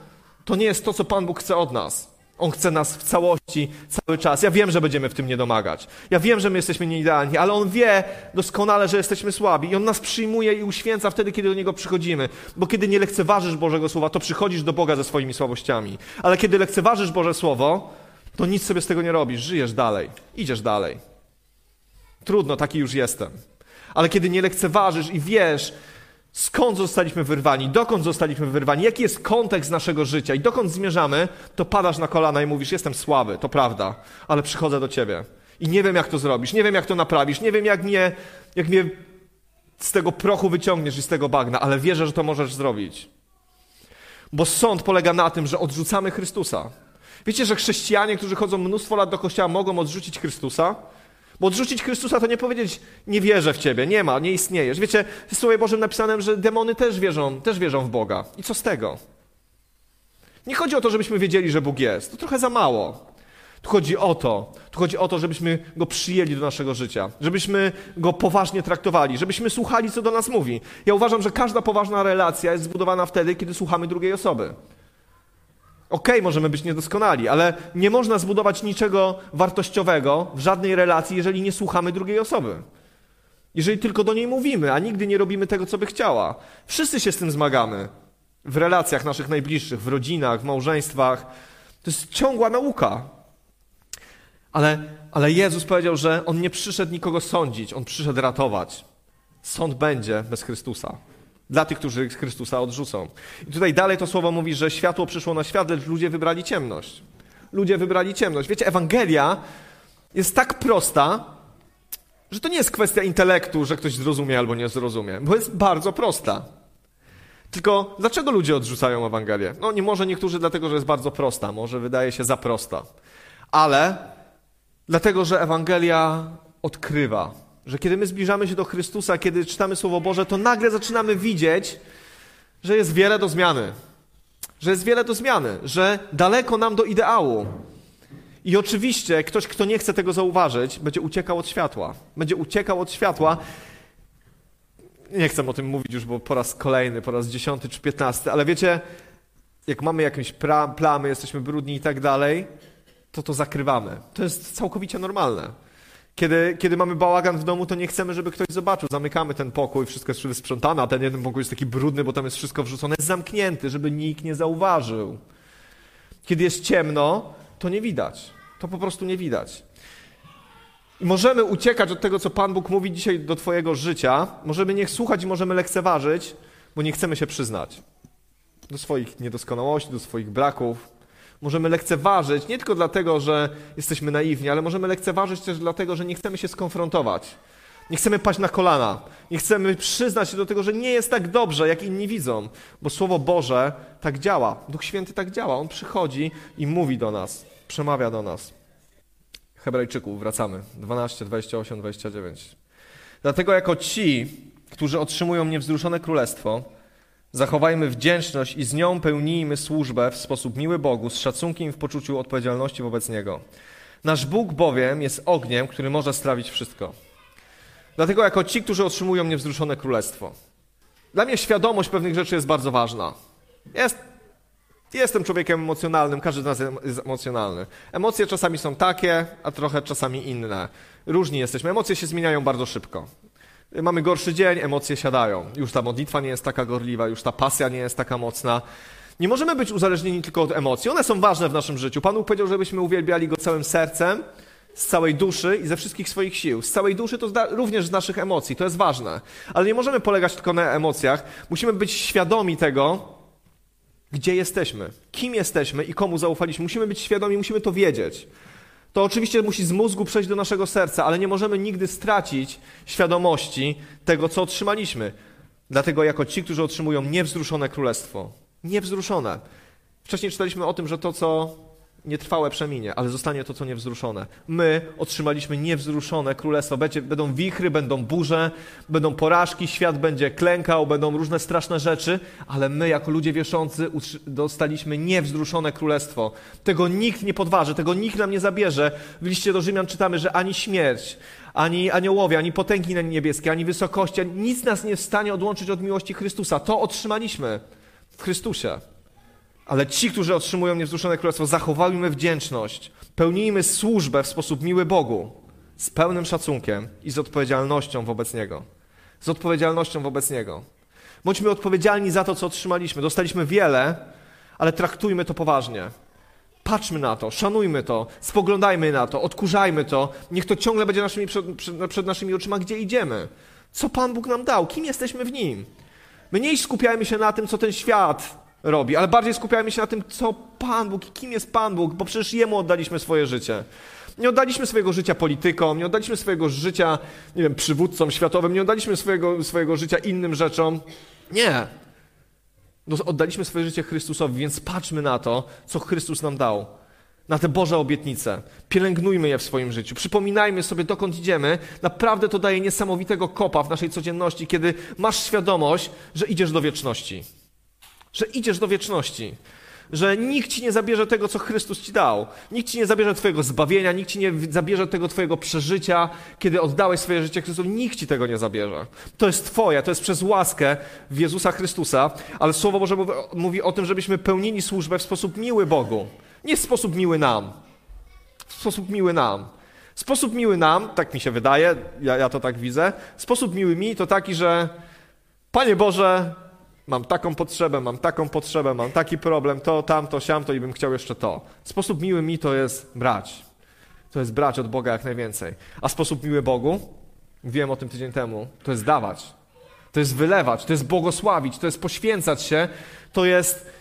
to nie jest to, co Pan Bóg chce od nas. On chce nas w całości, cały czas. Ja wiem, że będziemy w tym nie domagać. Ja wiem, że my jesteśmy nieidealni, ale On wie doskonale, że jesteśmy słabi. I On nas przyjmuje i uświęca wtedy, kiedy do Niego przychodzimy. Bo kiedy nie lekceważysz Bożego Słowa, to przychodzisz do Boga ze swoimi słabościami. Ale kiedy lekceważysz Boże Słowo, to nic sobie z tego nie robisz. Żyjesz dalej. Idziesz dalej. Trudno, taki już jestem. Ale kiedy nie lekceważysz i wiesz, skąd zostaliśmy wyrwani, dokąd zostaliśmy wyrwani, jaki jest kontekst naszego życia i dokąd zmierzamy, to padasz na kolana i mówisz: Jestem słaby, to prawda, ale przychodzę do ciebie. I nie wiem, jak to zrobisz, nie wiem, jak to naprawisz, nie wiem, jak mnie, jak mnie z tego prochu wyciągniesz i z tego bagna, ale wierzę, że to możesz zrobić. Bo sąd polega na tym, że odrzucamy Chrystusa. Wiecie, że chrześcijanie, którzy chodzą mnóstwo lat do kościoła, mogą odrzucić Chrystusa? Bo odrzucić Chrystusa to nie powiedzieć, nie wierzę w Ciebie, nie ma, nie istniejesz. Wiecie, w Słowie Bożym napisane, że demony też wierzą, też wierzą w Boga. I co z tego? Nie chodzi o to, żebyśmy wiedzieli, że Bóg jest. To trochę za mało. Tu chodzi o to, tu chodzi o to, żebyśmy Go przyjęli do naszego życia, żebyśmy Go poważnie traktowali, żebyśmy słuchali, co do nas mówi. Ja uważam, że każda poważna relacja jest zbudowana wtedy, kiedy słuchamy drugiej osoby. Okej, okay, możemy być niedoskonali, ale nie można zbudować niczego wartościowego w żadnej relacji, jeżeli nie słuchamy drugiej osoby. Jeżeli tylko do niej mówimy, a nigdy nie robimy tego, co by chciała. Wszyscy się z tym zmagamy. W relacjach naszych najbliższych, w rodzinach, w małżeństwach. To jest ciągła nauka. Ale, ale Jezus powiedział, że On nie przyszedł nikogo sądzić, On przyszedł ratować. Sąd będzie bez Chrystusa dla tych, którzy Chrystusa odrzucą. I tutaj dalej to słowo mówi, że światło przyszło na świat, lecz ludzie wybrali ciemność. Ludzie wybrali ciemność. Wiecie, Ewangelia jest tak prosta, że to nie jest kwestia intelektu, że ktoś zrozumie albo nie zrozumie, bo jest bardzo prosta. Tylko dlaczego ludzie odrzucają Ewangelię? No nie może niektórzy dlatego, że jest bardzo prosta, może wydaje się za prosta. Ale dlatego, że Ewangelia odkrywa że kiedy my zbliżamy się do Chrystusa, kiedy czytamy Słowo Boże, to nagle zaczynamy widzieć, że jest wiele do zmiany. Że jest wiele do zmiany, że daleko nam do ideału. I oczywiście ktoś, kto nie chce tego zauważyć, będzie uciekał od światła. Będzie uciekał od światła. Nie chcę o tym mówić już, bo po raz kolejny, po raz dziesiąty czy piętnasty, ale wiecie, jak mamy jakieś plamy, jesteśmy brudni i tak dalej, to to zakrywamy. To jest całkowicie normalne. Kiedy, kiedy mamy bałagan w domu, to nie chcemy, żeby ktoś zobaczył. Zamykamy ten pokój, wszystko jest sprzątane, a ten jeden pokój jest taki brudny, bo tam jest wszystko wrzucone. Jest zamknięty, żeby nikt nie zauważył. Kiedy jest ciemno, to nie widać. To po prostu nie widać. Możemy uciekać od tego, co Pan Bóg mówi dzisiaj do Twojego życia. Możemy nie słuchać i możemy lekceważyć, bo nie chcemy się przyznać do swoich niedoskonałości, do swoich braków, Możemy lekceważyć nie tylko dlatego, że jesteśmy naiwni, ale możemy lekceważyć też dlatego, że nie chcemy się skonfrontować. Nie chcemy paść na kolana. Nie chcemy przyznać się do tego, że nie jest tak dobrze, jak inni widzą, bo Słowo Boże tak działa. Duch Święty tak działa. On przychodzi i mówi do nas, przemawia do nas. Hebrajczyków, wracamy. 12, 28, 29. Dlatego jako ci, którzy otrzymują niewzruszone królestwo, Zachowajmy wdzięczność i z nią pełnijmy służbę w sposób miły Bogu, z szacunkiem i w poczuciu odpowiedzialności wobec Niego. Nasz Bóg bowiem jest ogniem, który może strawić wszystko. Dlatego jako ci, którzy otrzymują niewzruszone królestwo. Dla mnie świadomość pewnych rzeczy jest bardzo ważna. Jest, jestem człowiekiem emocjonalnym, każdy z nas jest emocjonalny. Emocje czasami są takie, a trochę czasami inne. Różni jesteśmy. Emocje się zmieniają bardzo szybko. Mamy gorszy dzień, emocje siadają. Już ta modlitwa nie jest taka gorliwa, już ta pasja nie jest taka mocna. Nie możemy być uzależnieni tylko od emocji. One są ważne w naszym życiu. Pan Bóg powiedział, żebyśmy uwielbiali Go całym sercem, z całej duszy i ze wszystkich swoich sił. Z całej duszy to również z naszych emocji. To jest ważne. Ale nie możemy polegać tylko na emocjach. Musimy być świadomi tego, gdzie jesteśmy, kim jesteśmy i komu zaufaliśmy. Musimy być świadomi, musimy to wiedzieć to oczywiście musi z mózgu przejść do naszego serca, ale nie możemy nigdy stracić świadomości tego, co otrzymaliśmy. Dlatego jako ci, którzy otrzymują niewzruszone królestwo, niewzruszone. Wcześniej czytaliśmy o tym, że to, co nietrwałe przeminie, ale zostanie to, co niewzruszone. My otrzymaliśmy niewzruszone królestwo. Będzie, będą wichry, będą burze, będą porażki, świat będzie klękał, będą różne straszne rzeczy, ale my, jako ludzie wierzący, dostaliśmy niewzruszone królestwo. Tego nikt nie podważy, tego nikt nam nie zabierze. W liście do Rzymian czytamy, że ani śmierć, ani aniołowie, ani potęgi niebieskie, ani wysokości, nic nas nie w stanie odłączyć od miłości Chrystusa. To otrzymaliśmy w Chrystusie. Ale ci, którzy otrzymują niewzruszone królestwo, zachowajmy wdzięczność. Pełnijmy służbę w sposób miły Bogu, z pełnym szacunkiem i z odpowiedzialnością wobec Niego. Z odpowiedzialnością wobec Niego. Bądźmy odpowiedzialni za to, co otrzymaliśmy. Dostaliśmy wiele, ale traktujmy to poważnie. Patrzmy na to, szanujmy to, spoglądajmy na to, odkurzajmy to. Niech to ciągle będzie naszymi, przed, przed naszymi oczyma, gdzie idziemy. Co Pan Bóg nam dał, kim jesteśmy w Nim. Mniej skupiajmy się na tym, co ten świat robi, ale bardziej skupiajmy się na tym, co Pan Bóg i kim jest Pan Bóg, bo przecież Jemu oddaliśmy swoje życie. Nie oddaliśmy swojego życia politykom, nie oddaliśmy swojego życia, nie wiem, przywódcom światowym, nie oddaliśmy swojego, swojego życia innym rzeczom. Nie. No, oddaliśmy swoje życie Chrystusowi, więc patrzmy na to, co Chrystus nam dał. Na te Boże obietnice. Pielęgnujmy je w swoim życiu. Przypominajmy sobie, dokąd idziemy. Naprawdę to daje niesamowitego kopa w naszej codzienności, kiedy masz świadomość, że idziesz do wieczności. Że idziesz do wieczności że nikt ci nie zabierze tego, co Chrystus ci dał. Nikt ci nie zabierze twojego zbawienia, nikt ci nie zabierze tego twojego przeżycia, kiedy oddałeś swoje życie Chrystusowi. Nikt ci tego nie zabierze. To jest twoje, to jest przez łaskę w Jezusa Chrystusa, ale Słowo Boże mówi o tym, żebyśmy pełnili służbę w sposób miły Bogu. Nie w sposób miły nam. W sposób miły nam. Sposób miły nam, tak mi się wydaje, ja, ja to tak widzę, sposób miły mi to taki, że Panie Boże, mam taką potrzebę, mam taką potrzebę, mam taki problem, to, tamto, siamto i bym chciał jeszcze to. Sposób miły mi to jest brać. To jest brać od Boga jak najwięcej. A sposób miły Bogu, mówiłem o tym tydzień temu, to jest dawać. To jest wylewać, to jest błogosławić, to jest poświęcać się, to jest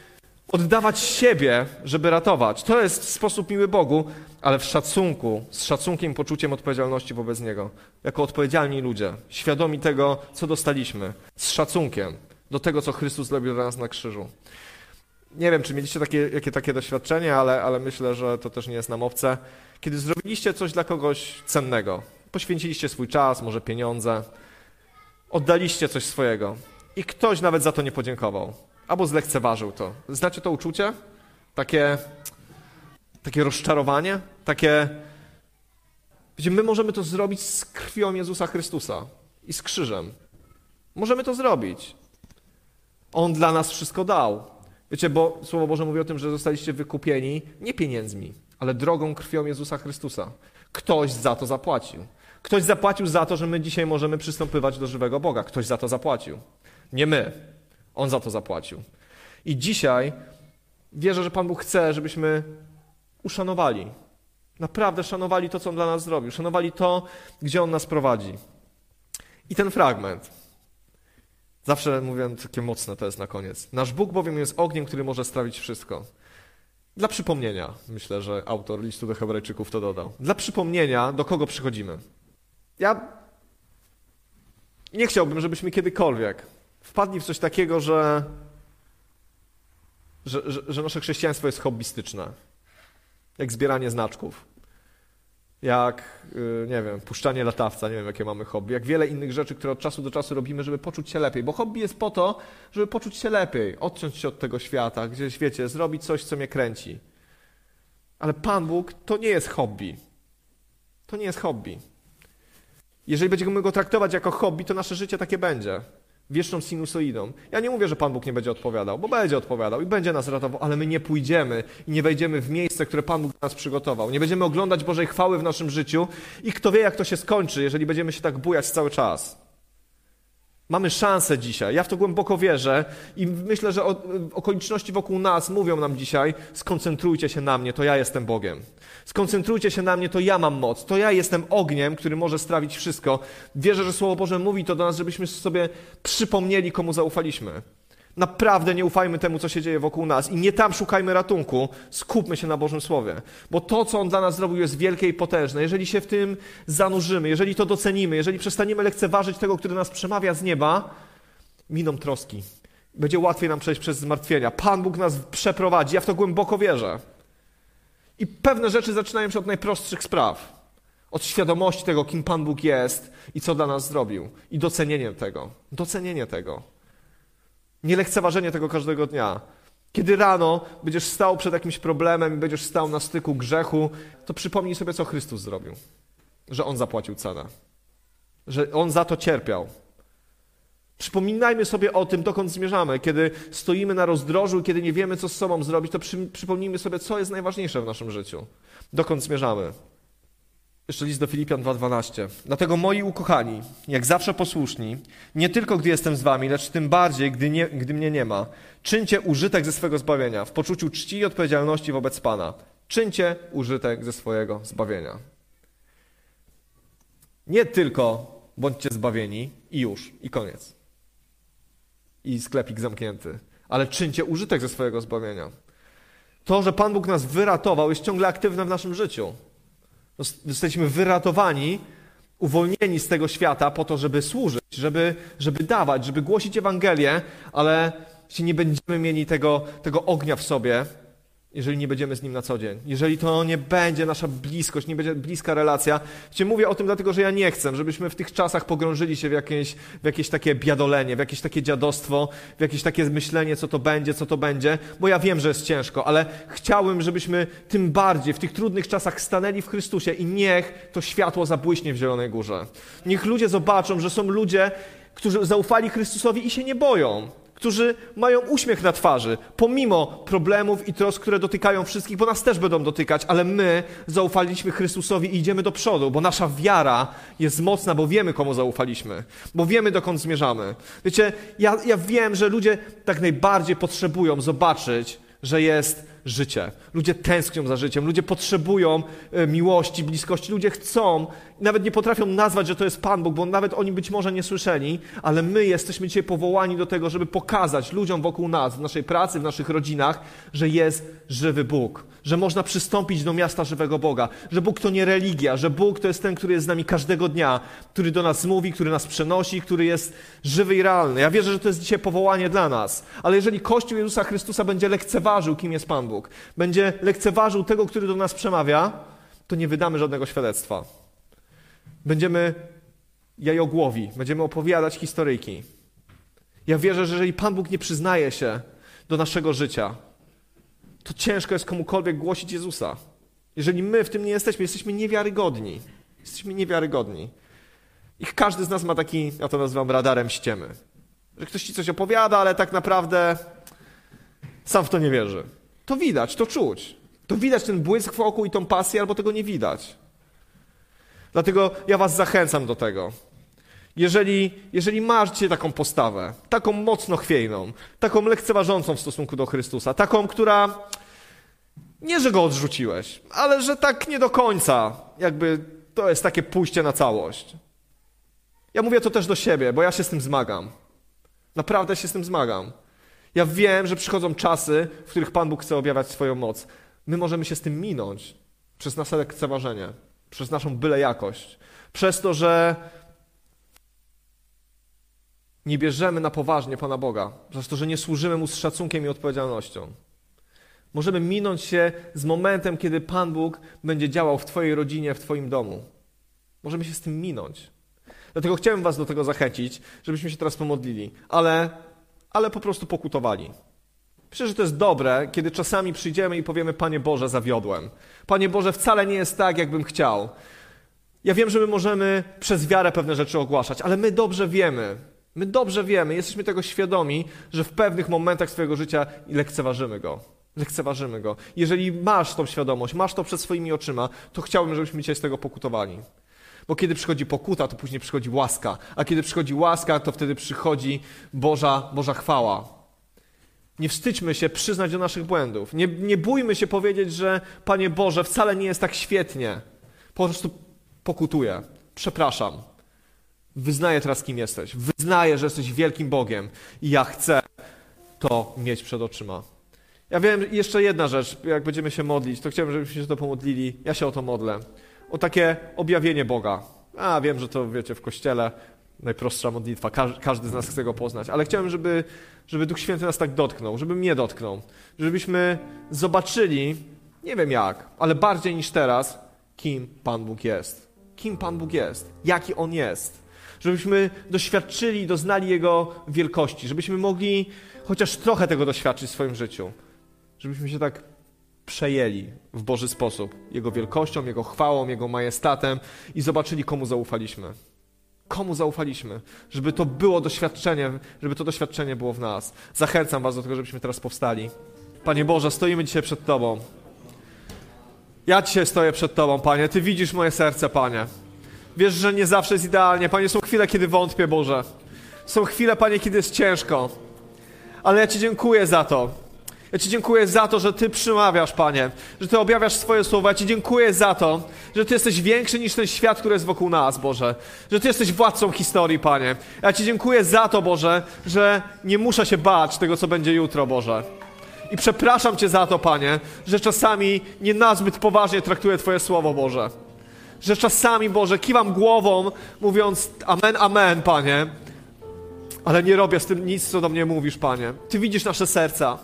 oddawać siebie, żeby ratować. To jest sposób miły Bogu, ale w szacunku, z szacunkiem poczuciem odpowiedzialności wobec Niego. Jako odpowiedzialni ludzie, świadomi tego, co dostaliśmy, z szacunkiem do tego, co Chrystus zrobił dla nas na krzyżu. Nie wiem, czy mieliście takie, jakie takie doświadczenie, ale, ale myślę, że to też nie jest nam obce. Kiedy zrobiliście coś dla kogoś cennego, poświęciliście swój czas, może pieniądze, oddaliście coś swojego i ktoś nawet za to nie podziękował, albo zlekceważył to. Znacie to uczucie? Takie, takie rozczarowanie? Takie... Wiecie, my możemy to zrobić z krwią Jezusa Chrystusa i z krzyżem. Możemy to zrobić. On dla nas wszystko dał. Wiecie, bo Słowo Boże mówi o tym, że zostaliście wykupieni nie pieniędzmi, ale drogą krwią Jezusa Chrystusa. Ktoś za to zapłacił. Ktoś zapłacił za to, że my dzisiaj możemy przystępować do żywego Boga. Ktoś za to zapłacił. Nie my. On za to zapłacił. I dzisiaj wierzę, że Pan Bóg chce, żebyśmy uszanowali. Naprawdę szanowali to, co On dla nas zrobił. Szanowali to, gdzie On nas prowadzi. I ten fragment. Zawsze mówię takie mocne to jest na koniec. Nasz Bóg bowiem jest ogniem, który może strawić wszystko. Dla przypomnienia, myślę, że autor listu do Hebrajczyków to dodał. Dla przypomnienia, do kogo przychodzimy. Ja nie chciałbym, żebyśmy kiedykolwiek wpadli w coś takiego, że, że, że, że nasze chrześcijaństwo jest hobbystyczne. Jak zbieranie znaczków jak, y, nie wiem, puszczanie latawca, nie wiem jakie mamy hobby, jak wiele innych rzeczy, które od czasu do czasu robimy, żeby poczuć się lepiej. Bo hobby jest po to, żeby poczuć się lepiej, odciąć się od tego świata, gdzieś, wiecie, zrobić coś, co mnie kręci. Ale Pan Bóg to nie jest hobby. To nie jest hobby. Jeżeli będziemy go traktować jako hobby, to nasze życie takie będzie wieczną sinusoidą. Ja nie mówię, że Pan Bóg nie będzie odpowiadał, bo będzie odpowiadał i będzie nas ratował, ale my nie pójdziemy i nie wejdziemy w miejsce, które Pan Bóg dla nas przygotował. Nie będziemy oglądać Bożej chwały w naszym życiu i kto wie, jak to się skończy, jeżeli będziemy się tak bujać cały czas. Mamy szansę dzisiaj. Ja w to głęboko wierzę i myślę, że okoliczności wokół nas mówią nam dzisiaj: skoncentrujcie się na mnie, to ja jestem Bogiem. Skoncentrujcie się na mnie, to ja mam moc. To ja jestem ogniem, który może strawić wszystko. Wierzę, że Słowo Boże mówi to do nas, żebyśmy sobie przypomnieli, komu zaufaliśmy. Naprawdę nie ufajmy temu, co się dzieje wokół nas i nie tam szukajmy ratunku. Skupmy się na Bożym Słowie. Bo to, co On dla nas zrobił, jest wielkie i potężne. Jeżeli się w tym zanurzymy, jeżeli to docenimy, jeżeli przestaniemy lekceważyć tego, który nas przemawia z nieba, miną troski. Będzie łatwiej nam przejść przez zmartwienia. Pan Bóg nas przeprowadzi. Ja w to głęboko wierzę. I pewne rzeczy zaczynają się od najprostszych spraw. Od świadomości tego, kim Pan Bóg jest i co dla nas zrobił. I docenieniem tego. Docenienie tego. Nie lekceważenie tego każdego dnia. Kiedy rano będziesz stał przed jakimś problemem i będziesz stał na styku grzechu, to przypomnij sobie, co Chrystus zrobił. Że On zapłacił cenę. Że On za to cierpiał. Przypominajmy sobie o tym, dokąd zmierzamy. Kiedy stoimy na rozdrożu, kiedy nie wiemy, co z sobą zrobić, to przy, przypomnijmy sobie, co jest najważniejsze w naszym życiu. Dokąd zmierzamy. Jeszcze list do Filipian 2,12. Dlatego moi ukochani, jak zawsze posłuszni, nie tylko gdy jestem z wami, lecz tym bardziej, gdy, nie, gdy mnie nie ma, czyńcie użytek ze swego zbawienia w poczuciu czci i odpowiedzialności wobec Pana. Czyńcie użytek ze swojego zbawienia. Nie tylko bądźcie zbawieni i już, i koniec. I sklepik zamknięty. Ale czyńcie użytek ze swojego zbawienia. To, że Pan Bóg nas wyratował, jest ciągle aktywne w naszym życiu. Jesteśmy wyratowani, uwolnieni z tego świata po to, żeby służyć, żeby, żeby dawać, żeby głosić Ewangelię, ale jeśli nie będziemy mieli tego, tego ognia w sobie, jeżeli nie będziemy z Nim na co dzień. Jeżeli to nie będzie nasza bliskość, nie będzie bliska relacja. Wiecie, mówię o tym dlatego, że ja nie chcę, żebyśmy w tych czasach pogrążyli się w jakieś, w jakieś takie biadolenie, w jakieś takie dziadostwo, w jakieś takie myślenie, co to będzie, co to będzie, bo ja wiem, że jest ciężko, ale chciałbym, żebyśmy tym bardziej w tych trudnych czasach stanęli w Chrystusie i niech to światło zabłyśnie w Zielonej Górze. Niech ludzie zobaczą, że są ludzie, którzy zaufali Chrystusowi i się nie boją którzy mają uśmiech na twarzy, pomimo problemów i trosk, które dotykają wszystkich, bo nas też będą dotykać, ale my zaufaliśmy Chrystusowi i idziemy do przodu, bo nasza wiara jest mocna, bo wiemy, komu zaufaliśmy, bo wiemy, dokąd zmierzamy. Wiecie, ja, ja wiem, że ludzie tak najbardziej potrzebują zobaczyć, że jest życie. Ludzie tęsknią za życiem, ludzie potrzebują e, miłości, bliskości, ludzie chcą, nawet nie potrafią nazwać, że to jest Pan Bóg, bo nawet oni być może nie słyszeli, ale my jesteśmy dzisiaj powołani do tego, żeby pokazać ludziom wokół nas, w naszej pracy, w naszych rodzinach, że jest żywy Bóg, że można przystąpić do miasta żywego Boga, że Bóg to nie religia, że Bóg to jest ten, który jest z nami każdego dnia, który do nas mówi, który nas przenosi, który jest żywy i realny. Ja wierzę, że to jest dzisiaj powołanie dla nas, ale jeżeli Kościół Jezusa Chrystusa będzie lekceważył, kim jest Pan Bóg, będzie lekceważył tego, który do nas przemawia, to nie wydamy żadnego świadectwa. Będziemy jajogłowi, będziemy opowiadać historyjki. Ja wierzę, że jeżeli Pan Bóg nie przyznaje się do naszego życia, to ciężko jest komukolwiek głosić Jezusa. Jeżeli my w tym nie jesteśmy, jesteśmy niewiarygodni. Jesteśmy niewiarygodni. I każdy z nas ma taki, ja to nazywam radarem ściemy. Że ktoś ci coś opowiada, ale tak naprawdę sam w to nie wierzy. To widać, to czuć. To widać ten błysk wokół i tą pasję, albo tego nie widać. Dlatego ja was zachęcam do tego. Jeżeli, jeżeli masz dzisiaj taką postawę, taką mocno chwiejną, taką lekceważącą w stosunku do Chrystusa, taką, która nie, że go odrzuciłeś, ale że tak nie do końca, jakby to jest takie pójście na całość. Ja mówię to też do siebie, bo ja się z tym zmagam. Naprawdę się z tym zmagam. Ja wiem, że przychodzą czasy, w których Pan Bóg chce objawiać swoją moc. My możemy się z tym minąć przez nasze lekceważenie, przez naszą byle jakość, przez to, że nie bierzemy na poważnie Pana Boga, przez to, że nie służymy Mu z szacunkiem i odpowiedzialnością. Możemy minąć się z momentem, kiedy Pan Bóg będzie działał w Twojej rodzinie, w Twoim domu. Możemy się z tym minąć. Dlatego chciałem Was do tego zachęcić, żebyśmy się teraz pomodlili. Ale ale po prostu pokutowali. Myślę, że to jest dobre, kiedy czasami przyjdziemy i powiemy: Panie Boże, zawiodłem. Panie Boże, wcale nie jest tak, jakbym chciał. Ja wiem, że my możemy przez wiarę pewne rzeczy ogłaszać, ale my dobrze wiemy, my dobrze wiemy, jesteśmy tego świadomi, że w pewnych momentach swojego życia lekceważymy go. Lekceważymy go. Jeżeli masz tą świadomość, masz to przed swoimi oczyma, to chciałbym, żebyśmy dzisiaj z tego pokutowali. Bo kiedy przychodzi pokuta, to później przychodzi łaska. A kiedy przychodzi łaska, to wtedy przychodzi Boża, Boża chwała. Nie wstydźmy się przyznać do naszych błędów. Nie, nie bójmy się powiedzieć, że Panie Boże, wcale nie jest tak świetnie. Po prostu pokutuję. Przepraszam. Wyznaję teraz, kim jesteś. Wyznaję, że jesteś wielkim Bogiem. I ja chcę to mieć przed oczyma. Ja wiem, jeszcze jedna rzecz, jak będziemy się modlić, to chciałbym, żebyśmy się to pomodlili. Ja się o to modlę o takie objawienie Boga. A wiem, że to wiecie w kościele najprostsza modlitwa, każdy z nas chce go poznać, ale chciałem, żeby, żeby Duch Święty nas tak dotknął, żeby mnie dotknął, żebyśmy zobaczyli, nie wiem jak, ale bardziej niż teraz, kim Pan Bóg jest. Kim Pan Bóg jest, jaki On jest. Żebyśmy doświadczyli, doznali Jego wielkości, żebyśmy mogli chociaż trochę tego doświadczyć w swoim życiu. Żebyśmy się tak przejęli w Boży sposób Jego wielkością, Jego chwałą, Jego majestatem i zobaczyli, komu zaufaliśmy. Komu zaufaliśmy? Żeby to było doświadczenie, żeby to doświadczenie było w nas. Zachęcam Was do tego, żebyśmy teraz powstali. Panie Boże, stoimy dzisiaj przed Tobą. Ja dzisiaj stoję przed Tobą, Panie. Ty widzisz moje serce, Panie. Wiesz, że nie zawsze jest idealnie. Panie, są chwile, kiedy wątpię, Boże. Są chwile, Panie, kiedy jest ciężko. Ale ja Ci dziękuję za to. Ja Ci dziękuję za to, że Ty przemawiasz, Panie, że Ty objawiasz swoje słowa. Ja Ci dziękuję za to, że Ty jesteś większy niż ten świat, który jest wokół nas, Boże. Że Ty jesteś władcą historii, Panie. Ja Ci dziękuję za to, Boże, że nie muszę się bać tego, co będzie jutro, Boże. I przepraszam Cię za to, Panie, że czasami nie nazbyt poważnie traktuję Twoje słowo, Boże. Że czasami, Boże, kiwam głową, mówiąc amen, amen, Panie, ale nie robię z tym nic, co do mnie mówisz, Panie. Ty widzisz nasze serca.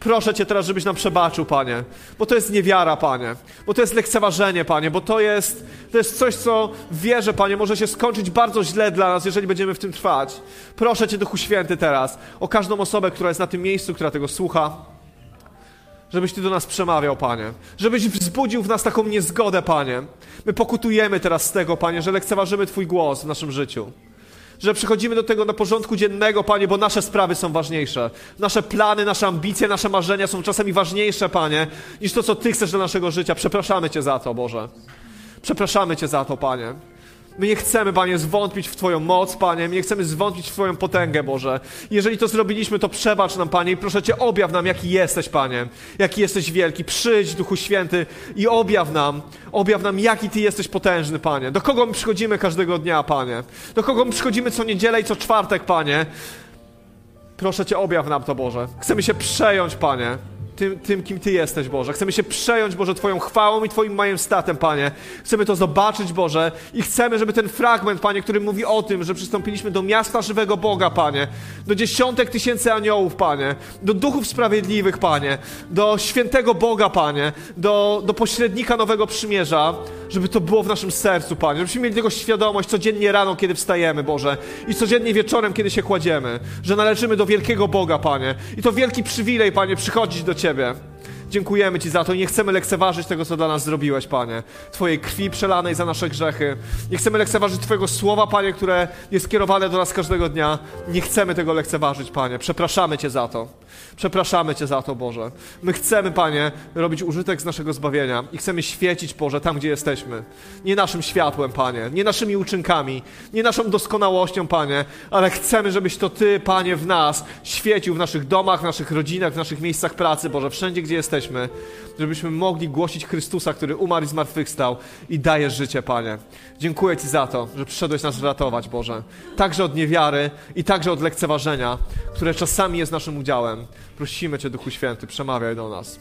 Proszę Cię teraz, żebyś nam przebaczył, Panie, bo to jest niewiara, Panie, bo to jest lekceważenie, Panie, bo to jest, to jest coś, co wierzę, Panie, może się skończyć bardzo źle dla nas, jeżeli będziemy w tym trwać. Proszę Cię, Duchu Święty, teraz o każdą osobę, która jest na tym miejscu, która tego słucha, żebyś Ty do nas przemawiał, Panie, żebyś wzbudził w nas taką niezgodę, Panie. My pokutujemy teraz z tego, Panie, że lekceważymy Twój głos w naszym życiu że przychodzimy do tego na porządku dziennego, Panie, bo nasze sprawy są ważniejsze. Nasze plany, nasze ambicje, nasze marzenia są czasami ważniejsze, Panie, niż to, co Ty chcesz dla naszego życia. Przepraszamy Cię za to, Boże. Przepraszamy Cię za to, Panie. My nie chcemy, Panie, zwątpić w Twoją moc, Panie. My nie chcemy zwątpić w Twoją potęgę, Boże. Jeżeli to zrobiliśmy, to przebacz nam, Panie, i proszę Cię, objaw nam, jaki jesteś, Panie. Jaki jesteś wielki. Przyjdź, Duchu Święty, i objaw nam, objaw nam, jaki Ty jesteś potężny, Panie. Do kogo my przychodzimy każdego dnia, Panie. Do kogo my przychodzimy co niedzielę i co czwartek, Panie. Proszę Cię, objaw nam to, Boże. Chcemy się przejąć, Panie tym, tym, kim Ty jesteś, Boże. Chcemy się przejąć, Boże, Twoją chwałą i Twoim majestatem, Panie. Chcemy to zobaczyć, Boże, i chcemy, żeby ten fragment, Panie, który mówi o tym, że przystąpiliśmy do miasta żywego Boga, Panie, do dziesiątek tysięcy aniołów, Panie, do duchów sprawiedliwych, Panie, do świętego Boga, Panie, do, do pośrednika nowego przymierza, żeby to było w naszym sercu, Panie, żebyśmy mieli tego świadomość codziennie rano, kiedy wstajemy, Boże, i codziennie wieczorem, kiedy się kładziemy, że należymy do wielkiego Boga, Panie. I to wielki przywilej, Panie, przychodzić do Ciebie. тебя. Dziękujemy Ci za to i nie chcemy lekceważyć tego, co dla nas zrobiłeś, Panie. Twojej krwi przelanej za nasze grzechy. Nie chcemy lekceważyć Twojego słowa, Panie, które jest kierowane do nas każdego dnia. Nie chcemy tego lekceważyć, Panie. Przepraszamy Cię za to. Przepraszamy Cię za to, Boże. My chcemy, Panie, robić użytek z naszego zbawienia i chcemy świecić, Boże, tam, gdzie jesteśmy. Nie naszym światłem, Panie, nie naszymi uczynkami, nie naszą doskonałością, Panie, ale chcemy, żebyś to Ty, Panie, w nas świecił w naszych domach, w naszych rodzinach, w naszych miejscach pracy, Boże, wszędzie, gdzie jesteśmy, żebyśmy mogli głosić Chrystusa, który umarł i zmartwychwstał i daje życie, Panie. Dziękuję Ci za to, że przyszedłeś nas ratować, Boże. Także od niewiary i także od lekceważenia, które czasami jest naszym udziałem. Prosimy Cię, Duchu Święty, przemawiaj do nas.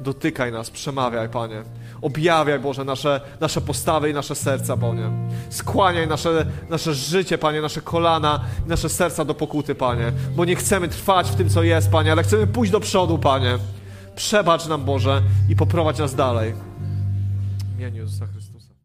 Dotykaj nas, przemawiaj, Panie. Objawiaj, Boże, nasze, nasze postawy i nasze serca, Panie. Skłaniaj nasze, nasze życie, Panie, nasze kolana i nasze serca do pokuty, Panie. Bo nie chcemy trwać w tym, co jest, Panie, ale chcemy pójść do przodu, Panie. Przebacz nam, Boże, i poprowadź nas dalej. W imieniu Jezusa Chrystusa.